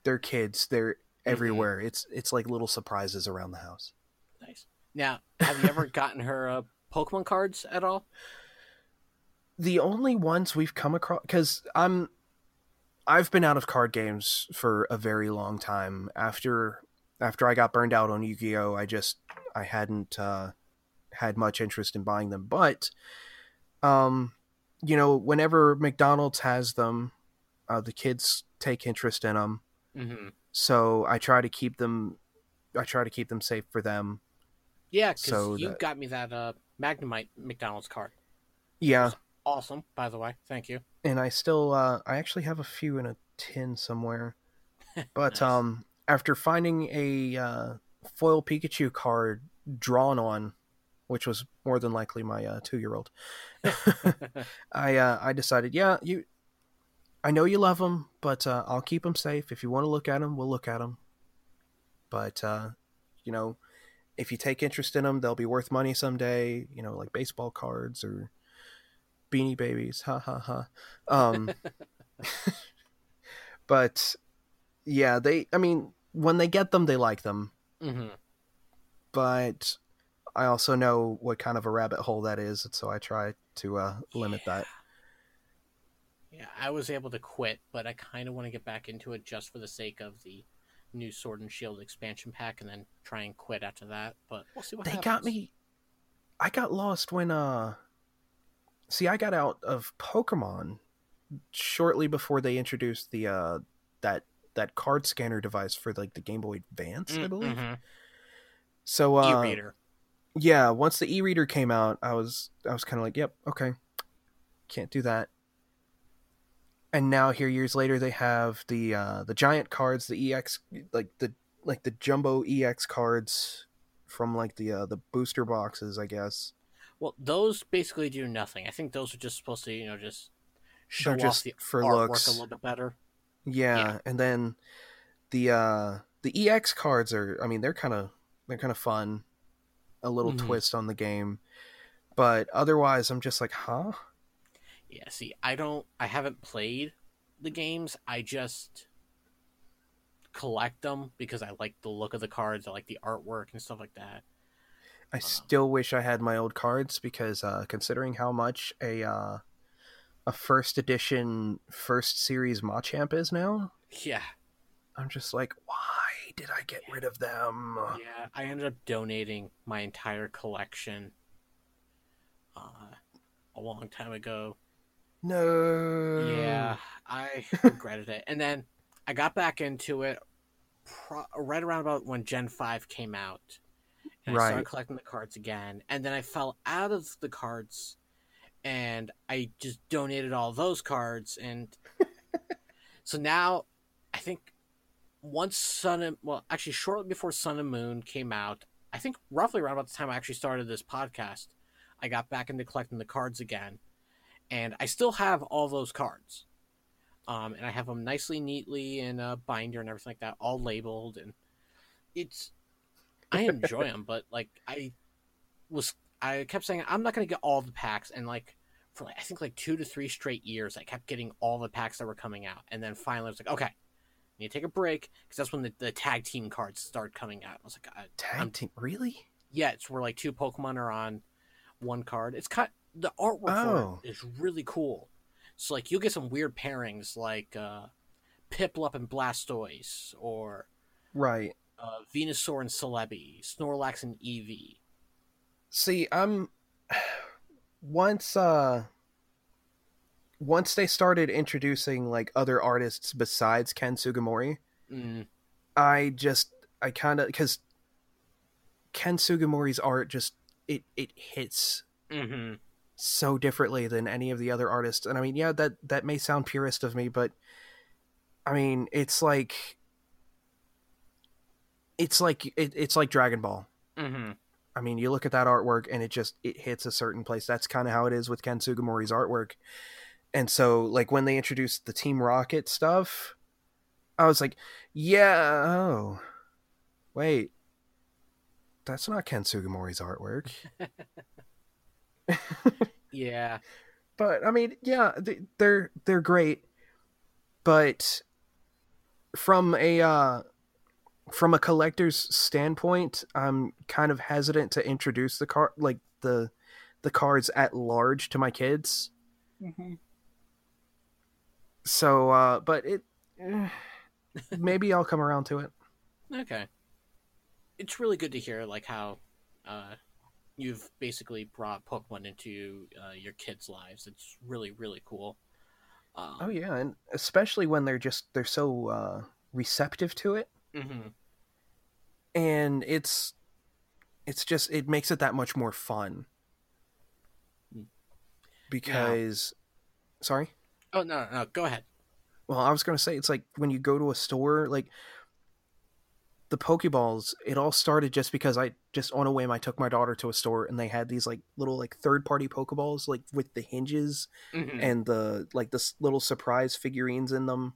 they're kids. They're everywhere. It's it's like little surprises around the house. Nice. Now, have you ever gotten her uh, Pokemon cards at all? the only ones we've come across because i'm i've been out of card games for a very long time. After after i got burned out on yu-gi-oh i just i hadn't uh had much interest in buying them. But um you know whenever mcdonald's has them uh, the kids take interest in them Mm-hmm. so i try to keep them i try to keep them safe for them Yeah, because So you that- got me that uh, Magnemite McDonald's card. yeah Awesome, by the way. Thank you. and I still uh I actually have a few in a tin somewhere. [LAUGHS] But Nice. um after finding a uh foil Pikachu card drawn on, which was more than likely my uh 2-year-old. [LAUGHS] I uh I decided, yeah, you I know you love them, but uh I'll keep them safe. If you want to look at them, we'll look at them. But uh you know, if you take interest in them, they'll be worth money someday, you know, like baseball cards or beanie babies ha ha ha um [LAUGHS] but yeah they i mean when they get them they like them hmm but i also know what kind of a rabbit hole that is and so i try to uh limit that Yeah, I was able to quit, but I kind of want to get back into it just for the sake of the new Sword and Shield expansion pack, and then try and quit after that. But we'll see what they happens. got me i got lost when uh see i got out of pokemon shortly before they introduced the uh that that card scanner device for like the game boy advance i believe Mm-hmm. so uh E-reader. Yeah once the e-reader came out i was i was kind of like yep okay can't do that and now here years later they have the uh the giant cards the ex like the like the jumbo ex cards from like the uh the booster boxes i guess Well, those basically do nothing. I think those are just supposed to, you know, just show They're just off the for artwork looks. a little bit better. yeah, Yeah. and then the uh the ex cards are i mean they're kind of they're kind of fun a little Mhm. twist on the game but otherwise i'm just like huh Yeah, see, I don't, I haven't played the games. I just collect them because I like the look of the cards. I like the artwork and stuff like that. I still wish I had my old cards because uh, considering how much a uh, a first edition first series Machamp is now, Yeah, I'm just like, why did I get rid of them? yeah. I ended up donating my entire collection uh, a long time ago. No. Yeah, I regretted it. And then I got back into it pro- right around about when Gen 5 came out. And I Right. started collecting the cards again. And then I fell out of the cards and I just donated all those cards. And [LAUGHS] so now I think once Sun and, well, actually, shortly before Sun and Moon came out, I think roughly around about the time I actually started this podcast, I got back into collecting the cards again. And I still have all those cards. um, and I have them nicely, neatly in a binder and everything like that, all labeled, and it's I enjoy [LAUGHS] them, but like I was, I kept saying I'm not going to get all the packs, and like for like I think like two to three straight years, I kept getting all the packs that were coming out, and then finally I was like, okay, need to take a break because that's when the, the tag team cards start coming out. I was like, I, Tag I'm- team, really? yeah, it's where like two Pokemon are on one card. It's kind the artwork Oh. for it is really cool. So like you'll get some weird pairings like uh Piplup and Blastoise or Right. uh, Venusaur and Celebi, Snorlax and Eevee. See, I'm [SIGHS] once uh once they started introducing like other artists besides Ken Sugimori, Mm, I just I kind of cuz Ken Sugimori's art just it it hits hmm so differently than any of the other artists. And I mean, yeah, that that may sound purist of me, but I mean, it's like it's like it, it's like Dragon Ball. hmm I mean, you look at that artwork and it just it hits a certain place. That's kind of how it is with Ken Sugimori's artwork. And so, like when they introduced the Team Rocket stuff, I was like, "Yeah, oh, wait, that's not Ken Sugimori's artwork." [LAUGHS] Yeah. but I mean, yeah, they- they're they're great, but from a uh, from a collector's standpoint, I'm kind of hesitant to introduce the card like the the cards at large to my kids. So, uh, but it eh, [SIGHS] maybe I'll come around to it. Okay. It's really good to hear like how uh, you've basically brought Pokemon into uh, your kids' lives. It's really really cool. Um, Oh yeah, and especially when they're just they're so uh, receptive to it. mhm. and it's it's just it makes it that much more fun because sorry Oh no, no, go ahead. well i was going to say it's like when you go to a store like the pokeballs it all started just because i just on a whim i took my daughter to a store and they had these like little like third party pokeballs like with the hinges Mhm. and the like this little surprise figurines in them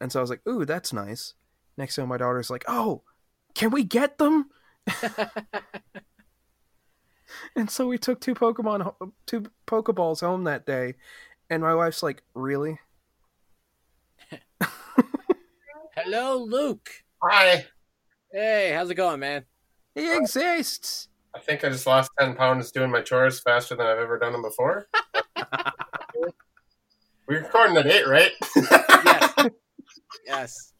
and so i was like ooh that's nice next thing my daughter's like oh can we get them [LAUGHS] and so we took two pokemon two pokeballs home that day and my wife's like really [LAUGHS] Hello, Luke. Hi. Hey, how's it going, man? he exists I think I just lost 10 pounds doing my chores faster than I've ever done them before. [LAUGHS] We're recording at 8, right? Yes. yes.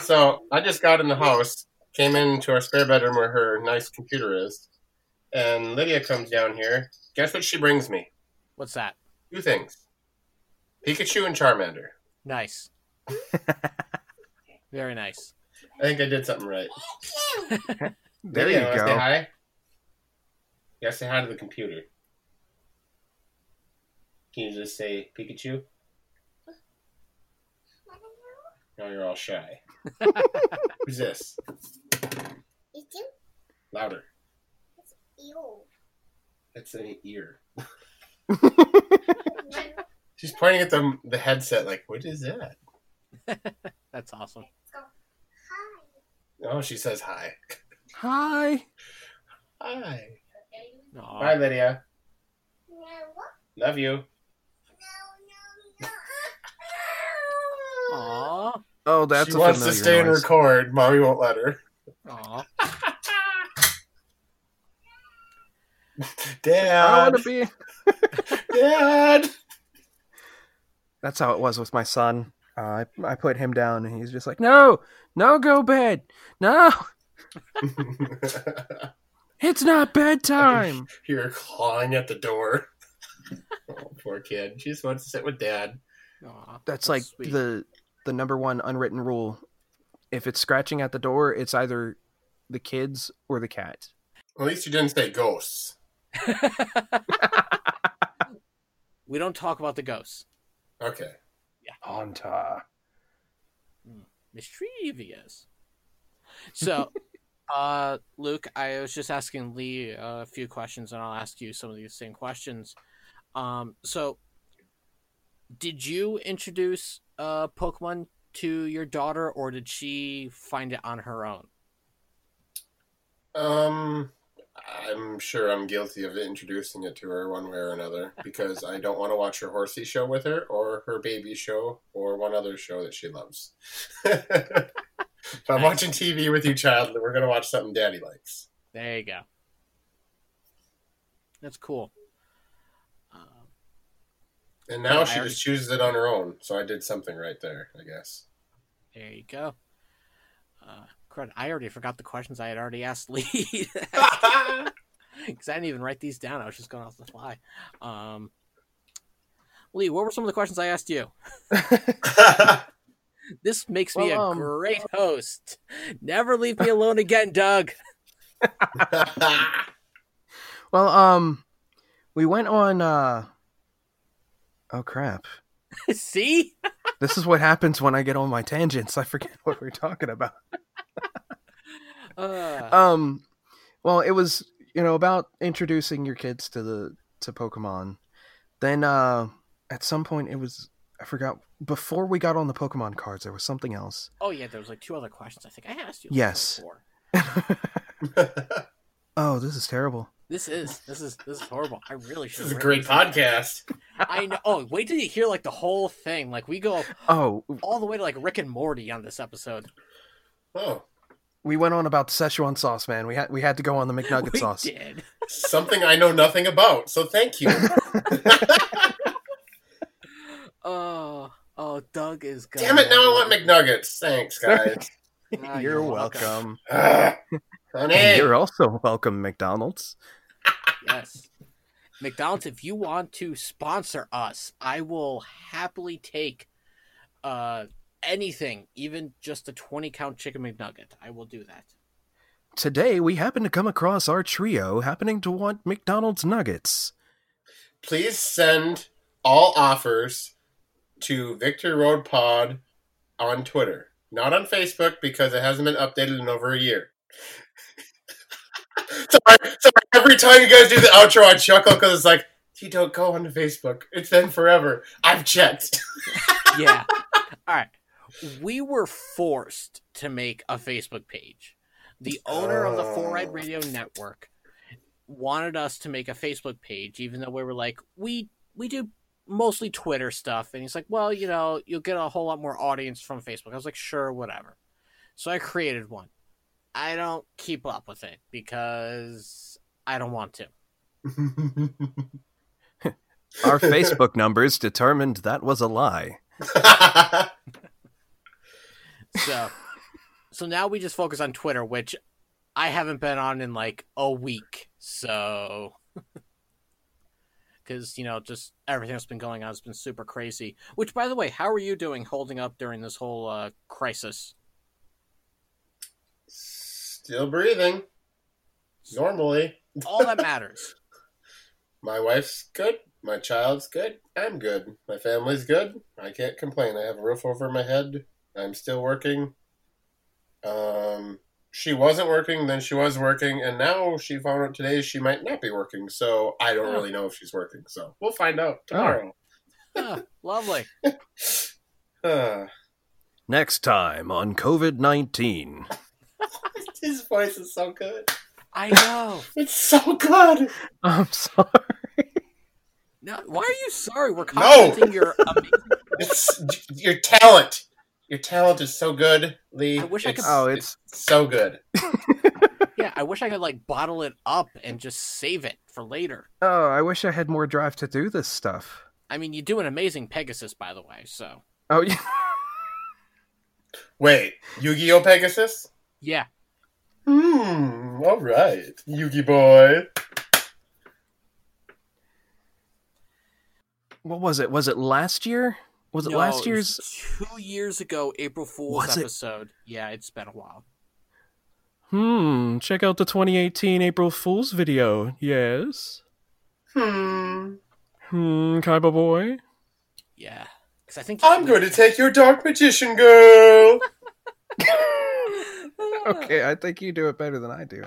so I just got in the house, came into our spare bedroom where her nice computer is, and Lydia comes down here. Guess what she brings me? What's that? Two things Pikachu and Charmander. Nice. [LAUGHS] Very nice. I think I did something right. [LAUGHS] there Lydia, you wanna Say go hi? Yeah, say hi to the computer. Can you just say Pikachu? No, you're all shy. [LAUGHS] Who's this? It's you. Louder. You. It's an ear. [LAUGHS] She's pointing at the the headset like, what is that? [LAUGHS] That's awesome. Hi. Oh, she says hi. hi Hi. Aw. Bye, Lydia. No. Love you. No, no, no. Aw. oh that's she a wants to familiar stay and noise. record. Mommy won't let her. [LAUGHS] [LAUGHS] Aw. i want to be [LAUGHS] Dad. That's how it was with my son. Uh, I I put him down, and he's just like, "No, no, go bed. No, [LAUGHS] it's not bedtime." You're clawing at the door. oh, poor kid. She just wants to sit with Dad. Aw. That's like sweet. the the number one unwritten rule. If it's scratching at the door, it's either the kids or the cat. At least you didn't say ghosts. We don't talk about the ghosts. Okay. Yeah. Haunter. Mischievous. So, [LAUGHS] uh, Luke, I was just asking Lee a few questions, and I'll ask you some of these same questions. Um, so, did you introduce uh, Pokemon to your daughter, or did she find it on her own? Um, I'm sure I'm guilty of introducing it to her one way or another because I don't want to watch her horsey show with her or her baby show or one other show that she loves. [LAUGHS] if I'm watching TV with you, child, we're going to watch something daddy likes. There you go. That's cool. Um, And now Yeah, she I just chooses it on her own. So I did something right there, I guess. there you go. Uh, I already forgot the questions I had already asked Lee. [LAUGHS] Because I didn't even write these down. I was just going off the fly. Um, Lee, what were some of the questions I asked you? [LAUGHS] This makes me Well, a um, great host. Never leave me alone again, Doug. [LAUGHS] Well, um, we went on. uh Oh crap! See? This is what happens when I get on my tangents. I forget what we're talking about. Uh, Um, well, it was you know about introducing your kids to the to Pokemon. Then, uh, at some point, it was I forgot before we got on the Pokemon cards. There was something else. oh, yeah, there was like two other questions I think I asked you. Yes. [LAUGHS] Oh, this is terrible. This is this is this is horrible. I really should. this is a great podcast. I know. Oh, wait till you hear like the whole thing. Like we go Oh, all the way to like Rick and Morty on this episode. Oh, we went on about Szechuan sauce, man. We had we had to go on the McNugget [LAUGHS] we sauce. did. something I know nothing about. So thank you. [LAUGHS] [LAUGHS] Oh, oh, Doug is. Gonna Damn it! Now I want McNuggets. Thanks, guys. Ah, You're welcome. Ah, honey. You're also welcome, McDonald's. Yes. McDonald's, if you want to sponsor us, I will happily take uh anything, even just a 20 count chicken McNugget. I will do that. Today we happen to come across our trio happening to want McDonald's nuggets. Please send all offers to Victory Road Pod on Twitter, not on Facebook because it hasn't been updated in over a year. [LAUGHS] sorry, sorry. Every time you guys do the outro, I chuckle because it's like you don't go onto Facebook. It's been forever. I've checked. [LAUGHS] Yeah. All right. We were forced to make a Facebook page. The owner of the Four Eyed Radio oh. Network wanted us to make a Facebook page, even though we were like, we we do mostly Twitter stuff, and he's like, well, you know, you'll get a whole lot more audience from Facebook. I was like, sure, whatever. So I created one. I don't keep up with it because I don't want to. Our Facebook [LAUGHS] numbers determined that was a lie. [LAUGHS] So, so now we just focus on Twitter, which I haven't been on in like a week. So, [LAUGHS] because you know, just everything that's been going on has been super crazy. Which, by the way, how are you doing, holding up during this whole uh, crisis? Still breathing. Normally. [LAUGHS] All that matters. My wife's good. My child's good. I'm good. My family's good. I can't complain. I have a roof over my head. I'm still working. Um, she wasn't working, then she was working, and now she found out today she might not be working. So I don't Oh. really know if she's working. So we'll find out tomorrow. Ah, lovely. [LAUGHS] Ah. Next time on COVID 19. [LAUGHS] his voice is so good. I [LAUGHS] know. It's so good. I'm sorry. No, why are you sorry? We're No. complimenting your amazing. It's your talent. Your talent is so good, Lee. I wish I could- Oh, it's so good. [LAUGHS] Yeah, I wish I could like bottle it up and just save it for later. oh, I wish I had more drive to do this stuff. I mean, you do an amazing Pegasus, by the way. So Oh, yeah. [LAUGHS] Wait, Yu-Gi-Oh Pegasus? yeah, Hmm. All right, Yugi boy. What was it? Was it last year? Was it No, last was year's? two years ago April Fool's Was it? episode. Yeah, it's been a while. Hmm, check out the 2018 April Fool's video. Yes. Hmm. Hmm, Kaiba boy. Yeah, because I think I'm going to take your dark magician girl. [LAUGHS] Okay, I think you do it better than I do.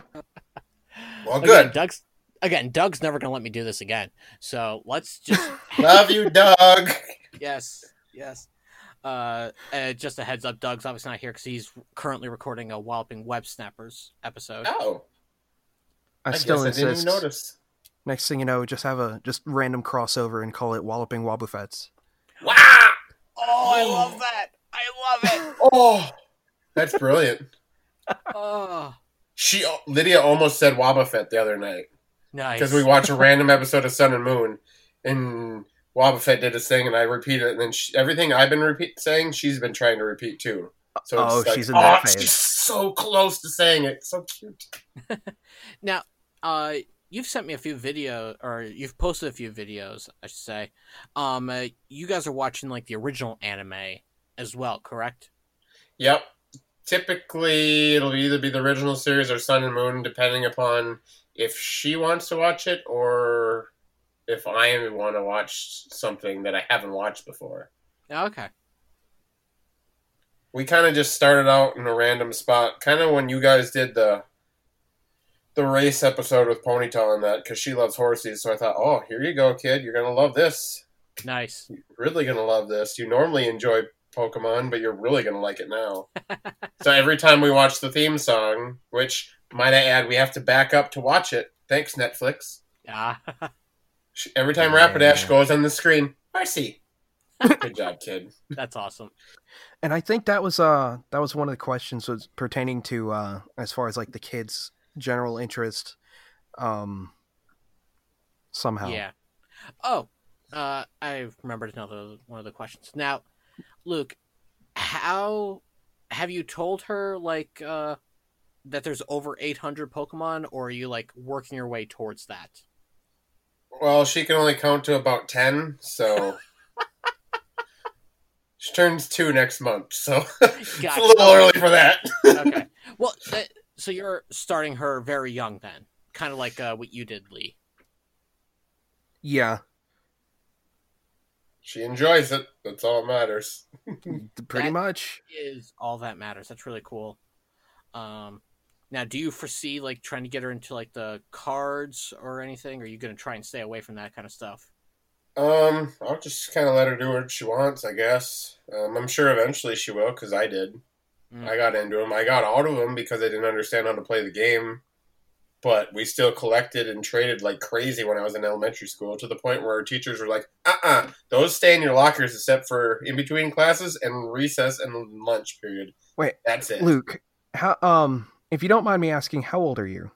Well, Again, good. Doug's again. Doug's never gonna let me do this again. So let's just Love you, Doug. [LAUGHS] yes, yes. Uh, uh, just a heads up, Doug's obviously not here because he's currently recording a Walloping Web Snappers episode. Oh, I, I, still guess I didn't insist. even notice. Next thing you know, just have a just random crossover and call it Walloping Wobbuffets. Wow! Oh, I love that! I love it! [LAUGHS] Oh, that's brilliant. [LAUGHS] Oh, She Lydia almost said Wobbuffet the other night nice. because we watched a random episode of Sun and Moon, and Wobbuffet did his thing, and I repeat it, and then she, everything I've been repeat saying, she's been trying to repeat too. So Oh, like, she's in that oh, phase. She's so close to saying it. So cute. [LAUGHS] Now, uh, you've sent me a few videos, or you've posted a few videos, I should say. Um, uh, you guys are watching like the original anime as well, correct? Yep. Typically, it'll either be the original series or Sun and Moon, depending upon if she wants to watch it or if I want to watch something that I haven't watched before. Okay. We kind of just started out in a random spot, kind of when you guys did the the race episode with Ponytail and that, because she loves horses. So I thought, oh, here you go, kid. You're gonna love this. Nice. You're really gonna love this. You normally enjoy Pokemon, but you're really gonna like it now. [LAUGHS] so every time we watch the theme song, which might I add, we have to back up to watch it. Thanks, Netflix. Ah, [LAUGHS] Sh- Every time Yeah. Rapidash goes on the screen, Marcy. [LAUGHS] Good job, kid. [LAUGHS] that's awesome. And I think that was uh that was one of the questions was pertaining to uh as far as like the kids' general interest, um somehow. Yeah. Oh, uh, I remembered another one of the questions. Now, Luke, how have you told her like uh that there's over 800 Pokemon, or are you like working your way towards that? Well, she can only count to about 10, so. [LAUGHS] she turns two next month, so. [LAUGHS] it's Gotcha. a little early for that. okay. [LAUGHS] Well, that, so you're starting her very young then, kind of like uh, what you did, Lee. Yeah, she enjoys it. That's all that matters. pretty That- much. Is all that matters. That's really cool. Um, now, do you foresee like trying to get her into like the cards or anything? Or are you going to try and stay away from that kind of stuff? Um, I'll just kind of let her do what she wants, I guess. Um, I'm sure eventually she will, because I did. Mm. I got into them. I got out of them because I didn't understand how to play the game. But we still collected and traded like crazy when I was in elementary school to the point where our teachers were like, uh uh those stay in your lockers except for in between classes and recess and lunch period. Wait, That's it. Luke, how um if you don't mind me asking, how old are you?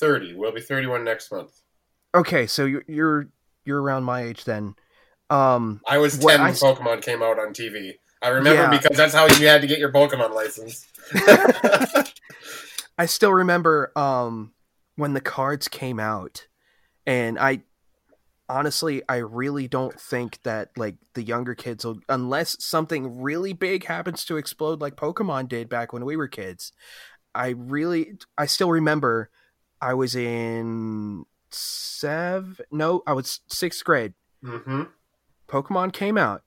30. We'll be 31 next month. Okay, so you're you're you're around my age then. Um I was 10 when when I s- Pokemon came out on TV. I remember Yeah. because that's how you had to get your Pokemon license. [LAUGHS] I still remember um when the cards came out and I honestly I really don't think that like the younger kids will unless something really big happens to explode like Pokemon did back when we were kids. I really I still remember I was in seven no, I was 6th grade. hmm Pokemon came out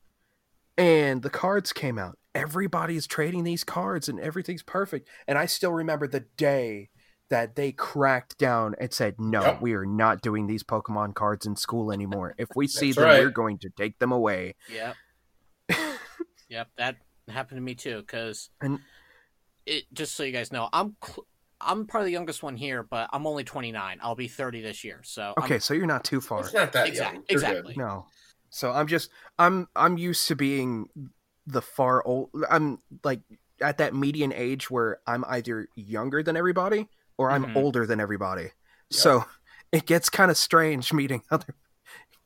and the cards came out. Everybody's trading these cards and everything's perfect. And I still remember the day that they cracked down and said, No, Yep. we are not doing these Pokemon cards in school anymore. If we [LAUGHS] see them, right. we're going to take them away. Yep. [LAUGHS] yep, that happened to me too. Because And- it just so you guys know, I'm cl- I'm probably the youngest one here, but I'm only 29. I'll be 30 this year. So I'm- Okay, so you're not too far. It's not that Exact- young. You're good. exactly. No. So I'm just I'm I'm used to being the far old I'm like at that median age where I'm either younger than everybody or I'm Mhm. older than everybody. So [LAUGHS] it gets kind of strange meeting [LAUGHS] other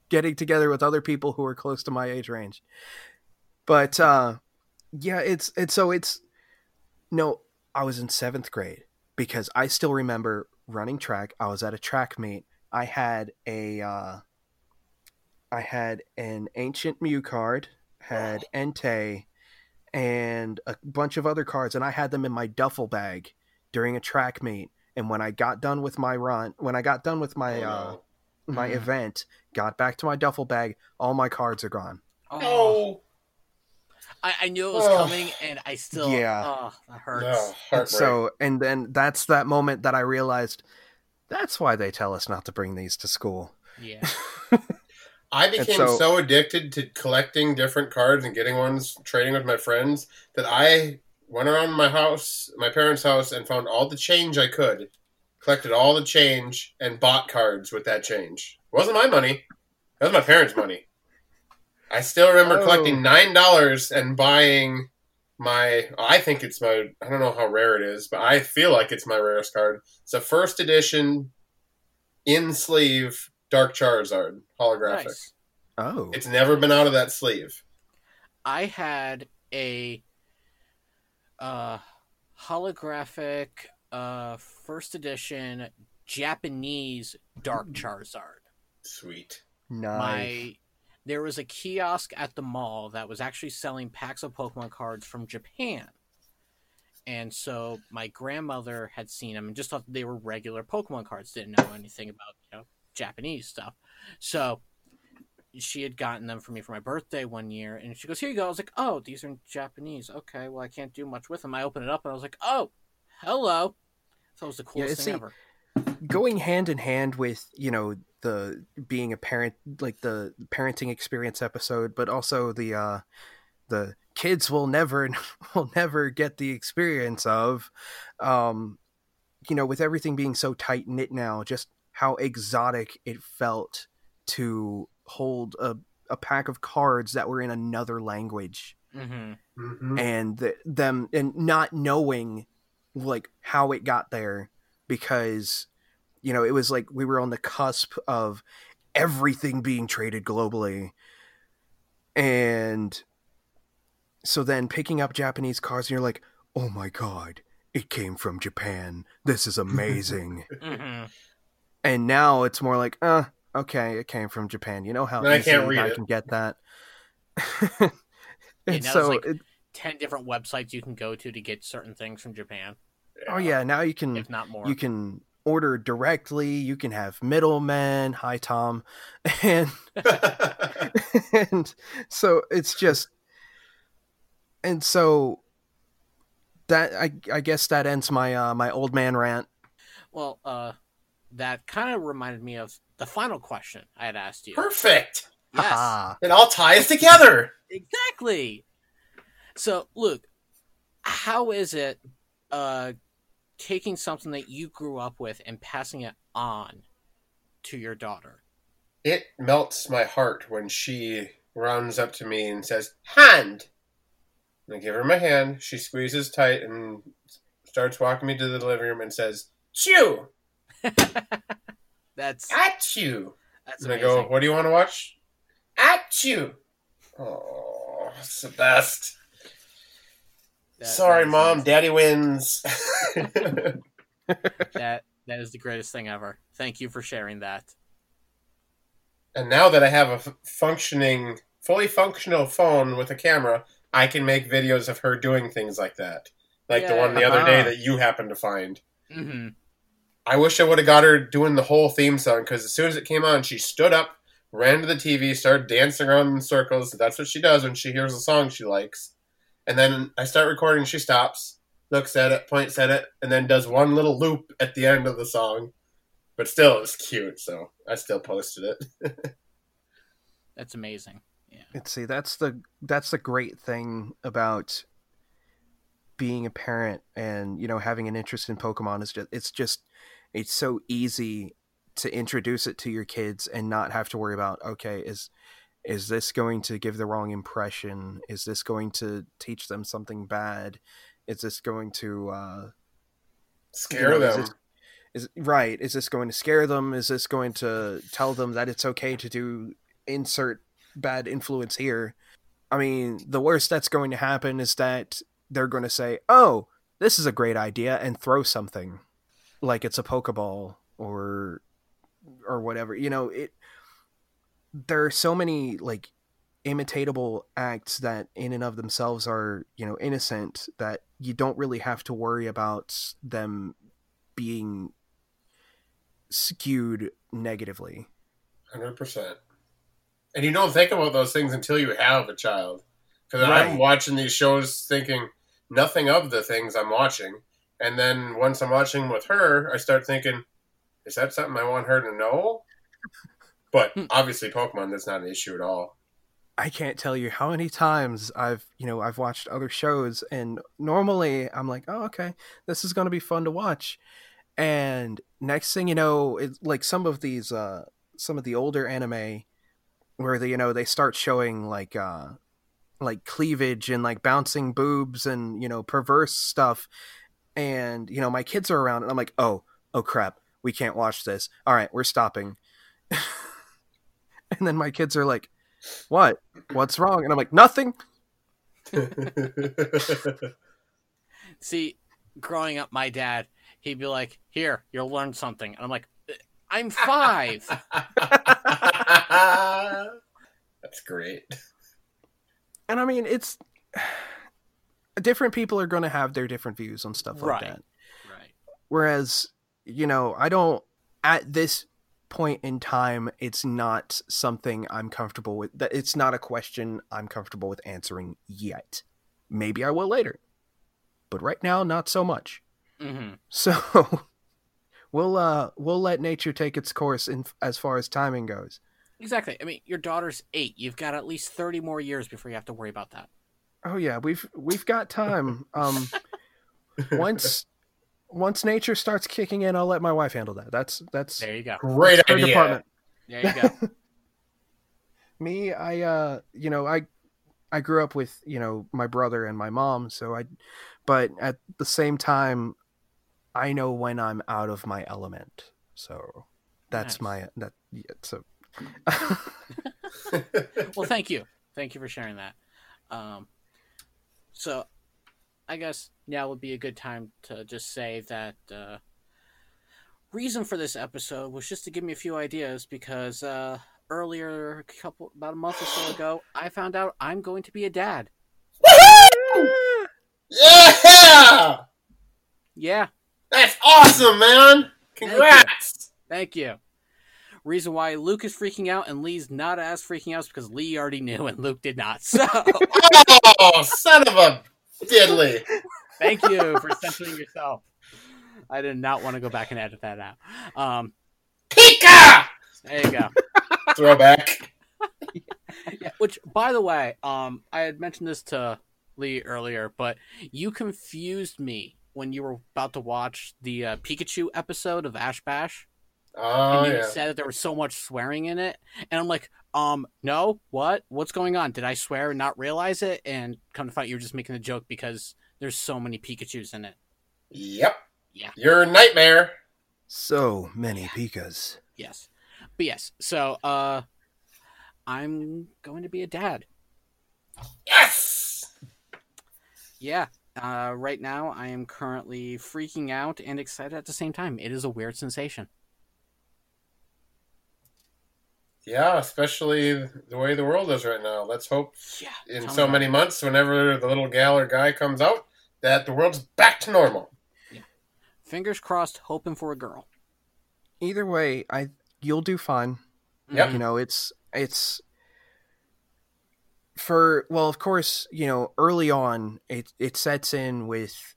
getting together with other people who are close to my age range. But uh yeah, it's it's so it's no, I was in 7th grade because I still remember running track. I was at a track meet. I had a uh I had an ancient Mew card, had Entei, and a bunch of other cards, and I had them in my duffel bag during a track meet. And when I got done with my run, when I got done with my Oh, uh, no. my [LAUGHS] event, got back to my duffel bag, all my cards are gone. oh. I, I knew it was Oh. coming, and I still Yeah. Oh, that hurts. No. So, and then that's that moment that I realized that's why they tell us not to bring these to school. Yeah. [LAUGHS] I became so- so, addicted to collecting different cards and getting ones, trading with my friends, that I went around my house, my parents' house, and found all the change I could, collected all the change, and bought cards with that change. It wasn't my money; that was my parents' money. I still remember Oh. collecting nine dollars and buying my. I think it's my. I don't know how rare it is, but I feel like it's my rarest card. It's a first edition, in sleeve Dark Charizard holographic. Nice. Oh, It's never been out of that sleeve. I had a uh, holographic uh, first edition Japanese Dark Charizard. Sweet. nice. My there was a kiosk at the mall that was actually selling packs of Pokemon cards from Japan. And so my grandmother had seen them and just thought they were regular Pokemon cards, didn't know anything about, you know, Japanese stuff. So she had gotten them for me for my birthday one year and she goes, Here you go. I was like, Oh, these are in Japanese. Okay, well I can't do much with them. I opened it up and I was like, Oh, hello. So it was the coolest see, thing ever. Going hand in hand with you know the being a parent like the parenting experience episode but also the uh the kids will never [LAUGHS] will never get the experience of um you know with everything being so tight knit now just how exotic it felt to hold a, a pack of cards that were in another language. Hmm Mm-hmm. and th- them and not knowing like how it got there because you know it was like we were on the cusp of everything being traded globally. And so then picking up japanese cars and you're like oh my god it came from japan. This is amazing. [LAUGHS] Hmm and now it's more like uh okay it came from japan. You know how And I can't read i it. can get that. [LAUGHS] And now so there's, like, it, 10 different websites you can go to to get certain things from Japan, oh yeah now you can if not more. you can order directly you can have middlemen hi tom [LAUGHS] and [LAUGHS] and so it's just and so that i i guess that ends my uh my old man rant Well, uh, that kind of reminded me of the final question I had asked you. Perfect. Yes, Haha. It all ties together. exactly. So, Luke, how is it uh, taking something that you grew up with and passing it on to your daughter? It melts my heart when she runs up to me and says, "Hand." And I give her my hand. She squeezes tight and starts walking me to the living room and says, "Chew, [LAUGHS] That's at you." that's And I go, "What do you want to watch?" At you. Oh, it's the best. That- Sorry, that mom. Daddy wins. [LAUGHS] That that is the greatest thing ever. Thank you for sharing that. and now that I have a f- functioning, fully functional phone with a camera, I can make videos of her doing things like that. Like the one the other day that you happened to find. hmm I wish I would have got her doing the whole theme song because as soon as it came on, she stood up, ran to the TV, started dancing around in circles. That's what she does when she hears a song she likes. And then I start recording, she stops, looks at it, points at it, and then does one little loop at the end of the song. But still, it was cute, so I still posted it. [LAUGHS] That's amazing. Yeah. Let's see. That's the that's the great thing about being a parent and you know having an interest in Pokemon is just it's just it's so easy to introduce it to your kids and not have to worry about okay is is this going to give the wrong impression? Is this going to teach them something bad? Is this going to uh Scare you know, is them. this- is right is this going to scare them? Is this going to tell them that it's okay to do insert bad influence here? I mean the worst that's going to happen is that they're going to say oh this is a great idea and throw something like it's a pokeball or or whatever you know it there are so many like imitatable acts that in and of themselves are you know innocent that you don't really have to worry about them being skewed negatively Hundred percent. And you don't think about those things until you have a child. Because I'm watching these shows thinking nothing of the things I'm watching, and then once I'm watching with her, I start thinking, "Is that something I want her to know?" But Hmm. obviously, Pokemon that's not an issue at all. I can't tell you how many times I've, you know, I've watched other shows and normally I'm like, "Oh, okay. This is going to be fun to watch." And next thing you know, it's like some of these uh some of the older anime where they, you know, they start showing like uh like cleavage and like bouncing boobs and, you know, perverse stuff. And, you know, my kids are around and I'm like, "Oh, oh crap. We can't watch this. All right, we're stopping." [LAUGHS] [LAUGHS] and then my kids are like, "What? What's wrong?" And I'm like, "Nothing." [LAUGHS] See, growing up, my dad, he'd be like, "Here, you'll learn something," and I'm like, "I'm five. [LAUGHS] that's great. And I mean, it's different people are going to have their different views on stuff like Right. that. right. Whereas, you know, I don't at this point in time, it's not something I'm comfortable with. That it's not a question I'm comfortable with answering yet. Maybe I will later, but right now, not so much. hmm [LAUGHS] So we'll uh we'll let nature take its course in as far as timing goes. Exactly. I mean, your daughter's eight. You've got at least thirty more years before you have to worry about that. Oh yeah, we've we've got time. [LAUGHS] Um, once once nature starts kicking in, I'll let my wife handle that. That's that's There you go. Great her idea. department. There you go. [LAUGHS] Me, I uh, you know, I I grew up with you know my brother and my mom, so I, but at the same time, I know when I'm out of my element. So that's Nice. my that yeah, so. [LAUGHS] [LAUGHS] well, thank you. Thank you for sharing that. Um, so, I guess now would be a good time to just say that uh, reason for this episode was just to give me a few ideas because uh, earlier, a couple about a month or so ago, I found out I'm going to be a dad. Yeah! Yeah, That's awesome, man! Congrats! thank you. Reason why Luke is freaking out and Lee's not as freaking out is because Lee already knew and Luke did not. So, [LAUGHS] Oh, son of a diddly! thank you for censoring yourself. I did not want to go back and edit that out. Um, Pika! there you go. Throwback. [LAUGHS] Yeah, which, by the way, um, I had mentioned this to Lee earlier, but you confused me when you were about to watch the uh, Pikachu episode of Ash Bash, Oh, and you yeah. said that there was so much swearing in it, and I'm like, um, no, what? What's going on? Did I swear and not realize it? And come to find, you were just making a joke because there's so many Pikachu's in it. Yep. Yeah. You're a nightmare. So many pikas. Yes, but yes, so uh, I'm going to be a dad. Yes! Yeah. Uh, right now, I am currently freaking out and excited at the same time. It is a weird sensation. Yeah, especially the way the world is right now. Let's hope Yeah. in so many months, whenever the little gal or guy comes out, that the world's back to normal. Yeah. Fingers crossed, hoping for a girl. Either way, I you'll do fine. Yep. you know it's it's for well of course you know early on it it sets in with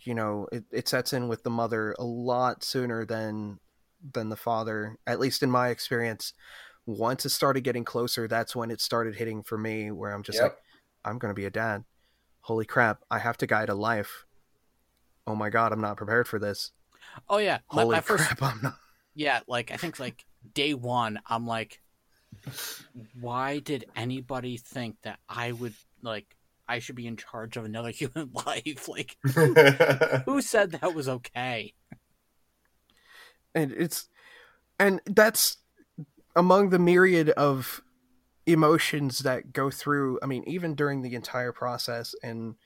you know it, it sets in with the mother a lot sooner than than the father at least in my experience once it started getting closer that's when it started hitting for me where i'm just Yep. like i'm gonna be a dad holy crap i have to guide a life oh my god i'm not prepared for this Oh yeah, holy my first crap [LAUGHS] i'm not yeah, like I think like day one, I'm like, why did anybody think that I would like I should be in charge of another [LAUGHS] human life? Like, [LAUGHS] who said that was okay? and it's and that's among the myriad of emotions that go through i mean even during the entire process and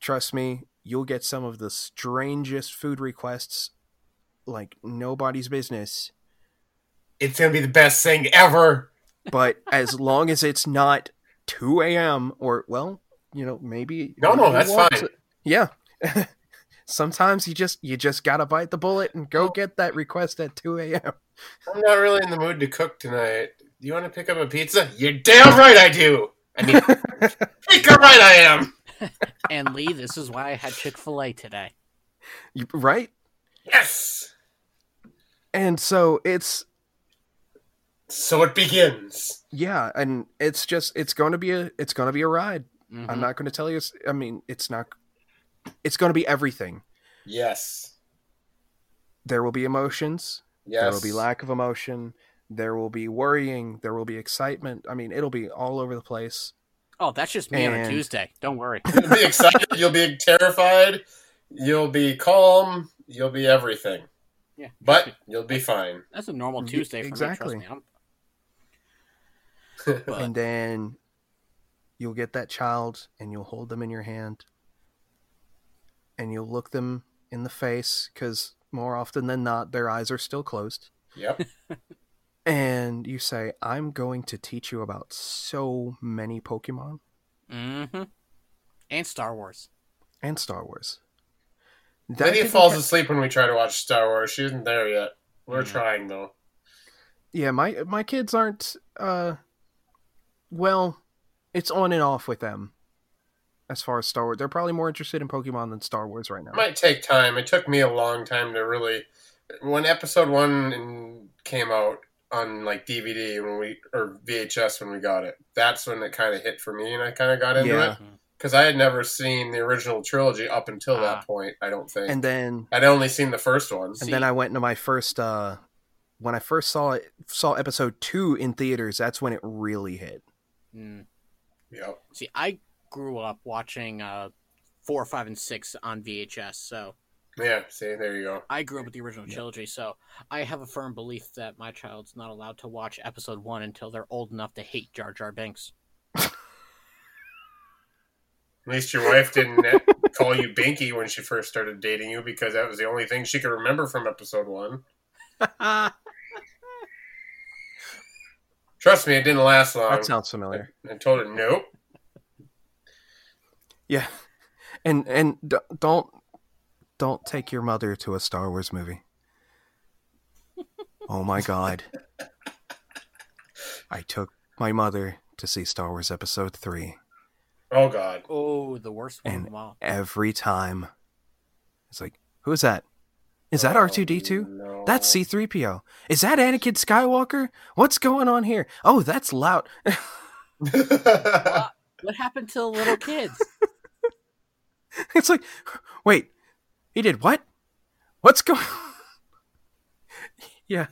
trust me you'll get some of the strangest food requests like nobody's business it's gonna be the best thing ever. but as long as it's not 2 a.m or well you know maybe No, no, that's fine. yeah [LAUGHS] sometimes you just you just gotta bite the bullet and go get that request at 2 a.m I'm not really in the mood to cook tonight. Do you want to pick up a pizza? You're damn right I do. I mean, [LAUGHS] freaking right I am. [LAUGHS] And Lee, this is why I had Chick Fil A today. You- right Yes. and so it's So it begins. Yeah, and it's just it's going to be a it's going to be a ride. Mhm. I'm not going to tell you. i mean, it's not. It's going to be everything. Yes. There will be emotions. Yes. There will be lack of emotion. There will be worrying. There will be excitement. I mean, it'll be all over the place. Oh, that's just me on a Tuesday. Don't worry. [LAUGHS] You'll be excited. You'll be terrified. You'll be calm. You'll be everything. Yeah. But you'll be fine. That's a normal Tuesday for exactly. me. Trust [LAUGHS] me. And then you'll get that child and you'll hold them in your hand and you'll look them in the face because more often than not their eyes are still closed Yep. [LAUGHS] and you say i'm going to teach you about so many pokemon Mm-hmm. And Star Wars. and star wars That Lydia falls ca- asleep when we try to watch Star Wars. She isn't there yet. We're Mm. trying though. yeah my my kids aren't uh well it's on and off with them as far as star wars they're probably more interested in pokemon than star wars right now It might take time. It took me a long time to really. When episode one in- came out on like DVD when we or VHS when we got it, that's when it kind of hit for me, and I kind of got into Yeah. it because I had never seen the original trilogy up until Ah. that point. I don't think, and then I'd only seen the first one. and then I went into my first uh when I first saw it saw episode 2 in theaters that's when it really hit. Mm. Yep. See, I grew up watching uh, four, five, and six on VHS, so Yeah. See, there you go. I grew up with the original trilogy. So I have a firm belief that my child's not allowed to watch episode one until they're old enough to hate Jar Jar Binks. At least your wife didn't [LAUGHS] call you Binky when she first started dating you because that was the only thing she could remember from episode one. [LAUGHS] Trust me, it didn't last long. That sounds familiar. I told her nope. Yeah. And and d- don't don't take your mother to a Star Wars movie. [LAUGHS] Oh my god. I took my mother to see Star Wars episode 3 Oh God. Oh, the worst one And- of all. every time. It's like, who is that? Is that R2D2? No. That's C3PO. Is that Anakin Skywalker? What's going on here? Oh, that's loud. [LAUGHS] What happened to the little kids? [LAUGHS] [LAUGHS] it's like, wait, he did what? What's going? [LAUGHS] yeah,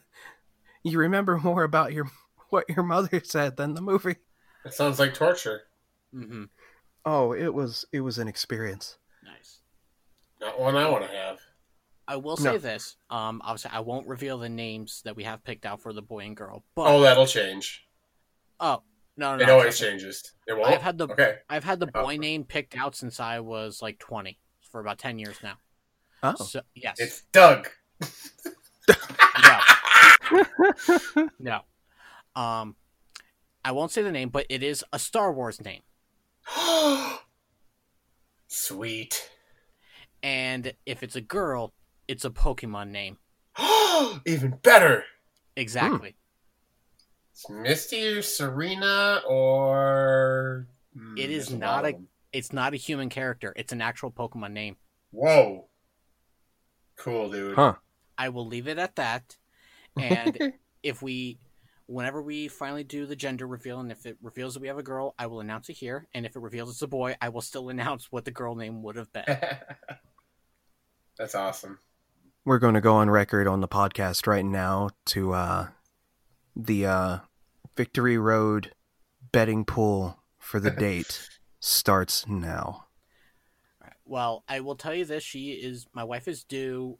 you remember more about your what your mother said than the movie. It sounds like torture. Mm-hmm. Oh, it was it was an experience. Nice. Not one I want to have. I will say No. this. Um, obviously, I won't reveal the names that we have picked out for the boy and girl. But oh, that'll change. oh, no, no, It no, always trust changes. It won't. I've had the okay. I've had the Oh. boy name picked out since I was like twenty for about ten years now. Oh, So yes, It's Doug. no, [LAUGHS] [LAUGHS] no. Um, I won't say the name, but it is a Star Wars name, [GASPS] Sweet. and if it's a girl, it's a Pokemon name. [GASPS] Even better. Exactly. It's Misty or Serena or. Hmm, It is there's not of a- It's not a human character. It's an actual Pokemon name. Whoa. Cool, dude. huh? I will leave it at that. [LAUGHS] And if we, whenever we finally do the gender reveal, and if it reveals that we have a girl, I will announce it here. And if it reveals it's a boy, I will still [LAUGHS] announce what the girl name would have been. [LAUGHS] That's awesome. We're going to go on record on the podcast right now to uh, the uh, Victory Road betting pool for the [LAUGHS] date starts now. Well, I will tell you this: she is my wife is due.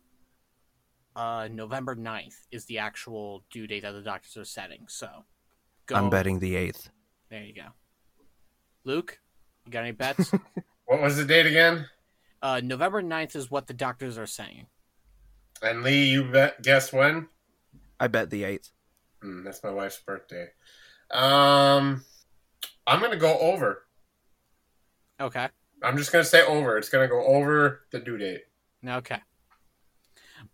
Uh, November 9th is the actual due date that the doctors are setting. So, go. I'm betting the eighth. There you go. Luke, you got any bets? [LAUGHS] what was the date again? Uh, November 9th is what the doctors are saying. And Lee, you bet, guess when? I bet the 8th. Mm, that's my wife's birthday. Um, I'm gonna go over. Okay. I'm just gonna say over. It's gonna go over the due date. Okay.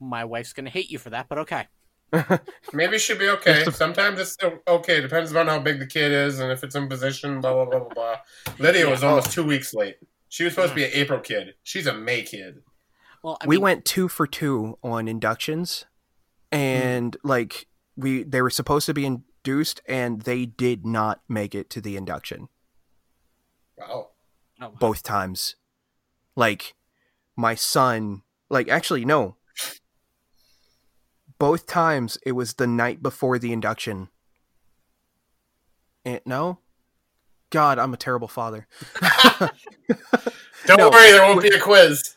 My wife's gonna hate you for that, but okay. [LAUGHS] Maybe she'll be okay. Sometimes it's okay. Depends on how big the kid is and if it's in position. Blah blah blah blah blah. Lydia yeah. was almost oh. two weeks late. She was supposed to be an mm. April kid. She's a May kid. Well, I we mean... went two for two on inductions, and mm. like we they were supposed to be induced and they did not make it to the induction Wow. Oh, wow. both times. Like my son, like actually no. Both times it was the night before the induction. And, no? God, I'm a terrible father. [LAUGHS] Don't No. worry, there won't be a quiz.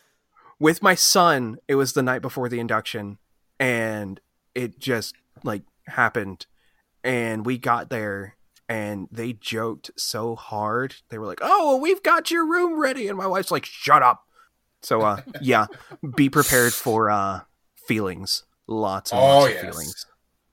With my son, it was the night before the induction and it just like happened and we got there and they joked so hard. They were like, "Oh, well, we've got your room ready." And my wife's like, "Shut up." So uh [LAUGHS] yeah, be prepared for uh feelings. Lots and Oh, lots yes. of feelings.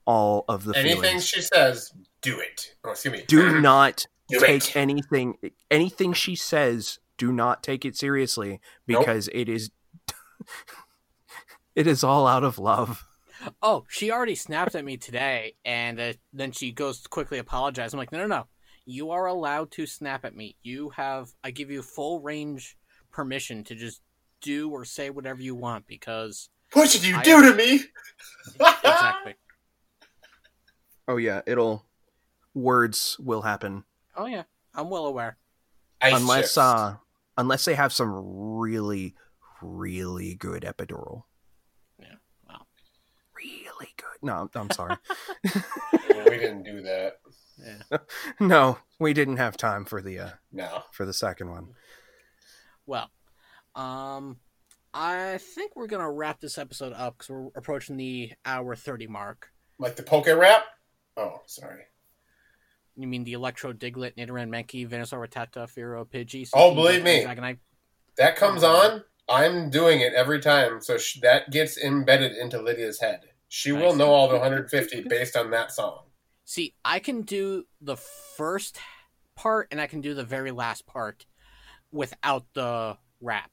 All of the Anything feelings. she says, do it. Oh, excuse me. Do [CLEARS THROAT] not Do take it. anything anything she says, do not take it seriously Nope. because it is [LAUGHS] it is all out of love. Oh, she already snapped at me today, and uh, then she goes to quickly apologize. I'm like, no, no, no. You are allowed to snap at me. You have, I give you full range permission to just do or say whatever you want because What did you I- do to me? exactly. [LAUGHS] Oh yeah, it'll words will happen Oh yeah, I'm well aware. Ice unless chips. uh unless they have some really really good epidural. Yeah, well. Really good. No, I'm- I'm sorry. [LAUGHS] We didn't do that. Yeah. [LAUGHS] no, we didn't have time for the uh No. for the second one. Well, um, I think we're gonna wrap this episode up because we're approaching the hour thirty mark. Like the poke wrap? Oh, sorry. You mean the Electrode Diglett, Nidoran, Mankey, Venusaur, Rattata, Fearow, Pidgey? Oh, believe me. Dragonite? That comes on. I'm doing it every time, so sh- that gets embedded into Lydia's head. She will know all the 150 based on that song. See, I can do the first part and I can do the very last part without the rap.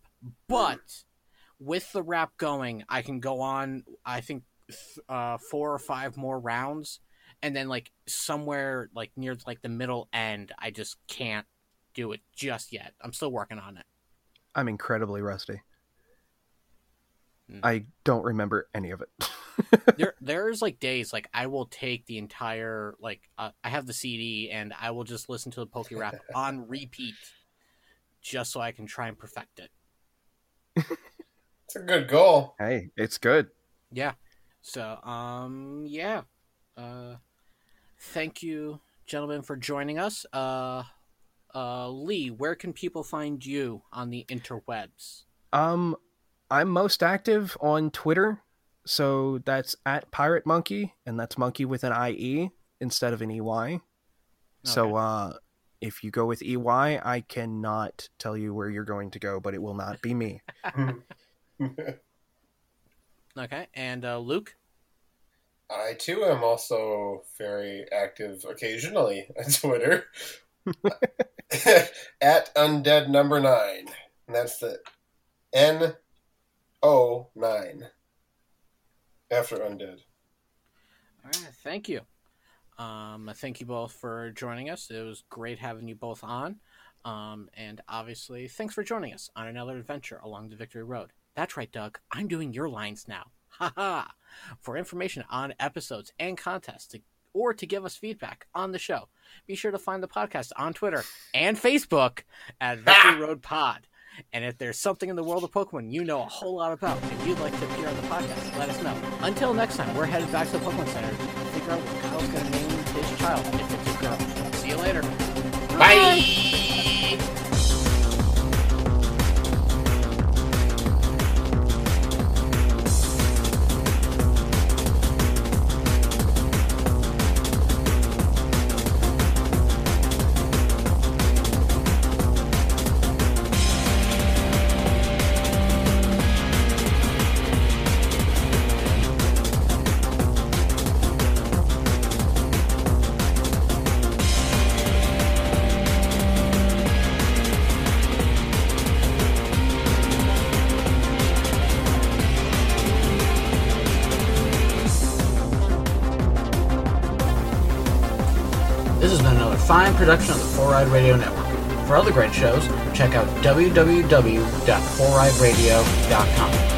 But with the rap going, I can go on, I think, th- uh, four or five more rounds. And then, like, somewhere, like, near, like, the middle end, I just can't do it just yet. I'm still working on it. I'm incredibly rusty. Hmm. I don't remember any of it. [LAUGHS] [LAUGHS] there there's like days like I will take the entire like uh, I have the CD and I will just listen to the Poke Rap [LAUGHS] on repeat just so I can try and perfect it. It's a good goal. hey, it's good. Yeah. So um yeah. Uh thank you gentlemen for joining us. Uh uh Lee, where can people find you on the interwebs? Um, I'm most active on Twitter, so that's at Pirate Monkey, and that's monkey with an IE instead of an EY. So, uh, if you go with EY, I cannot tell you where you're going to go, but it will not be me. [LAUGHS] Okay. And uh Luke? I too am also very active occasionally [LAUGHS] on Twitter [LAUGHS] at undead number nine, and that's the N O nine after undead. All right, thank you. Um, thank you both for joining us. It was great having you both on. Um, and obviously, thanks for joining us on another adventure along the Victory Road. That's right, Doug. I'm doing your lines now. [LAUGHS] Ha ha! For information on episodes and contests, to, or to give us feedback on the show, be sure to find the podcast on Twitter and Facebook at [LAUGHS] Victory Road Pod. And if there's something in the world of Pokemon you know a whole lot about and you'd like to appear on the podcast, let us know. Until next time, we're headed back to the Pokemon Center to figure out what Kyle's going to name his child if it's a girl. See you later. Bye. This Radio Network. For other great shows, check out www.foureyedradio.com.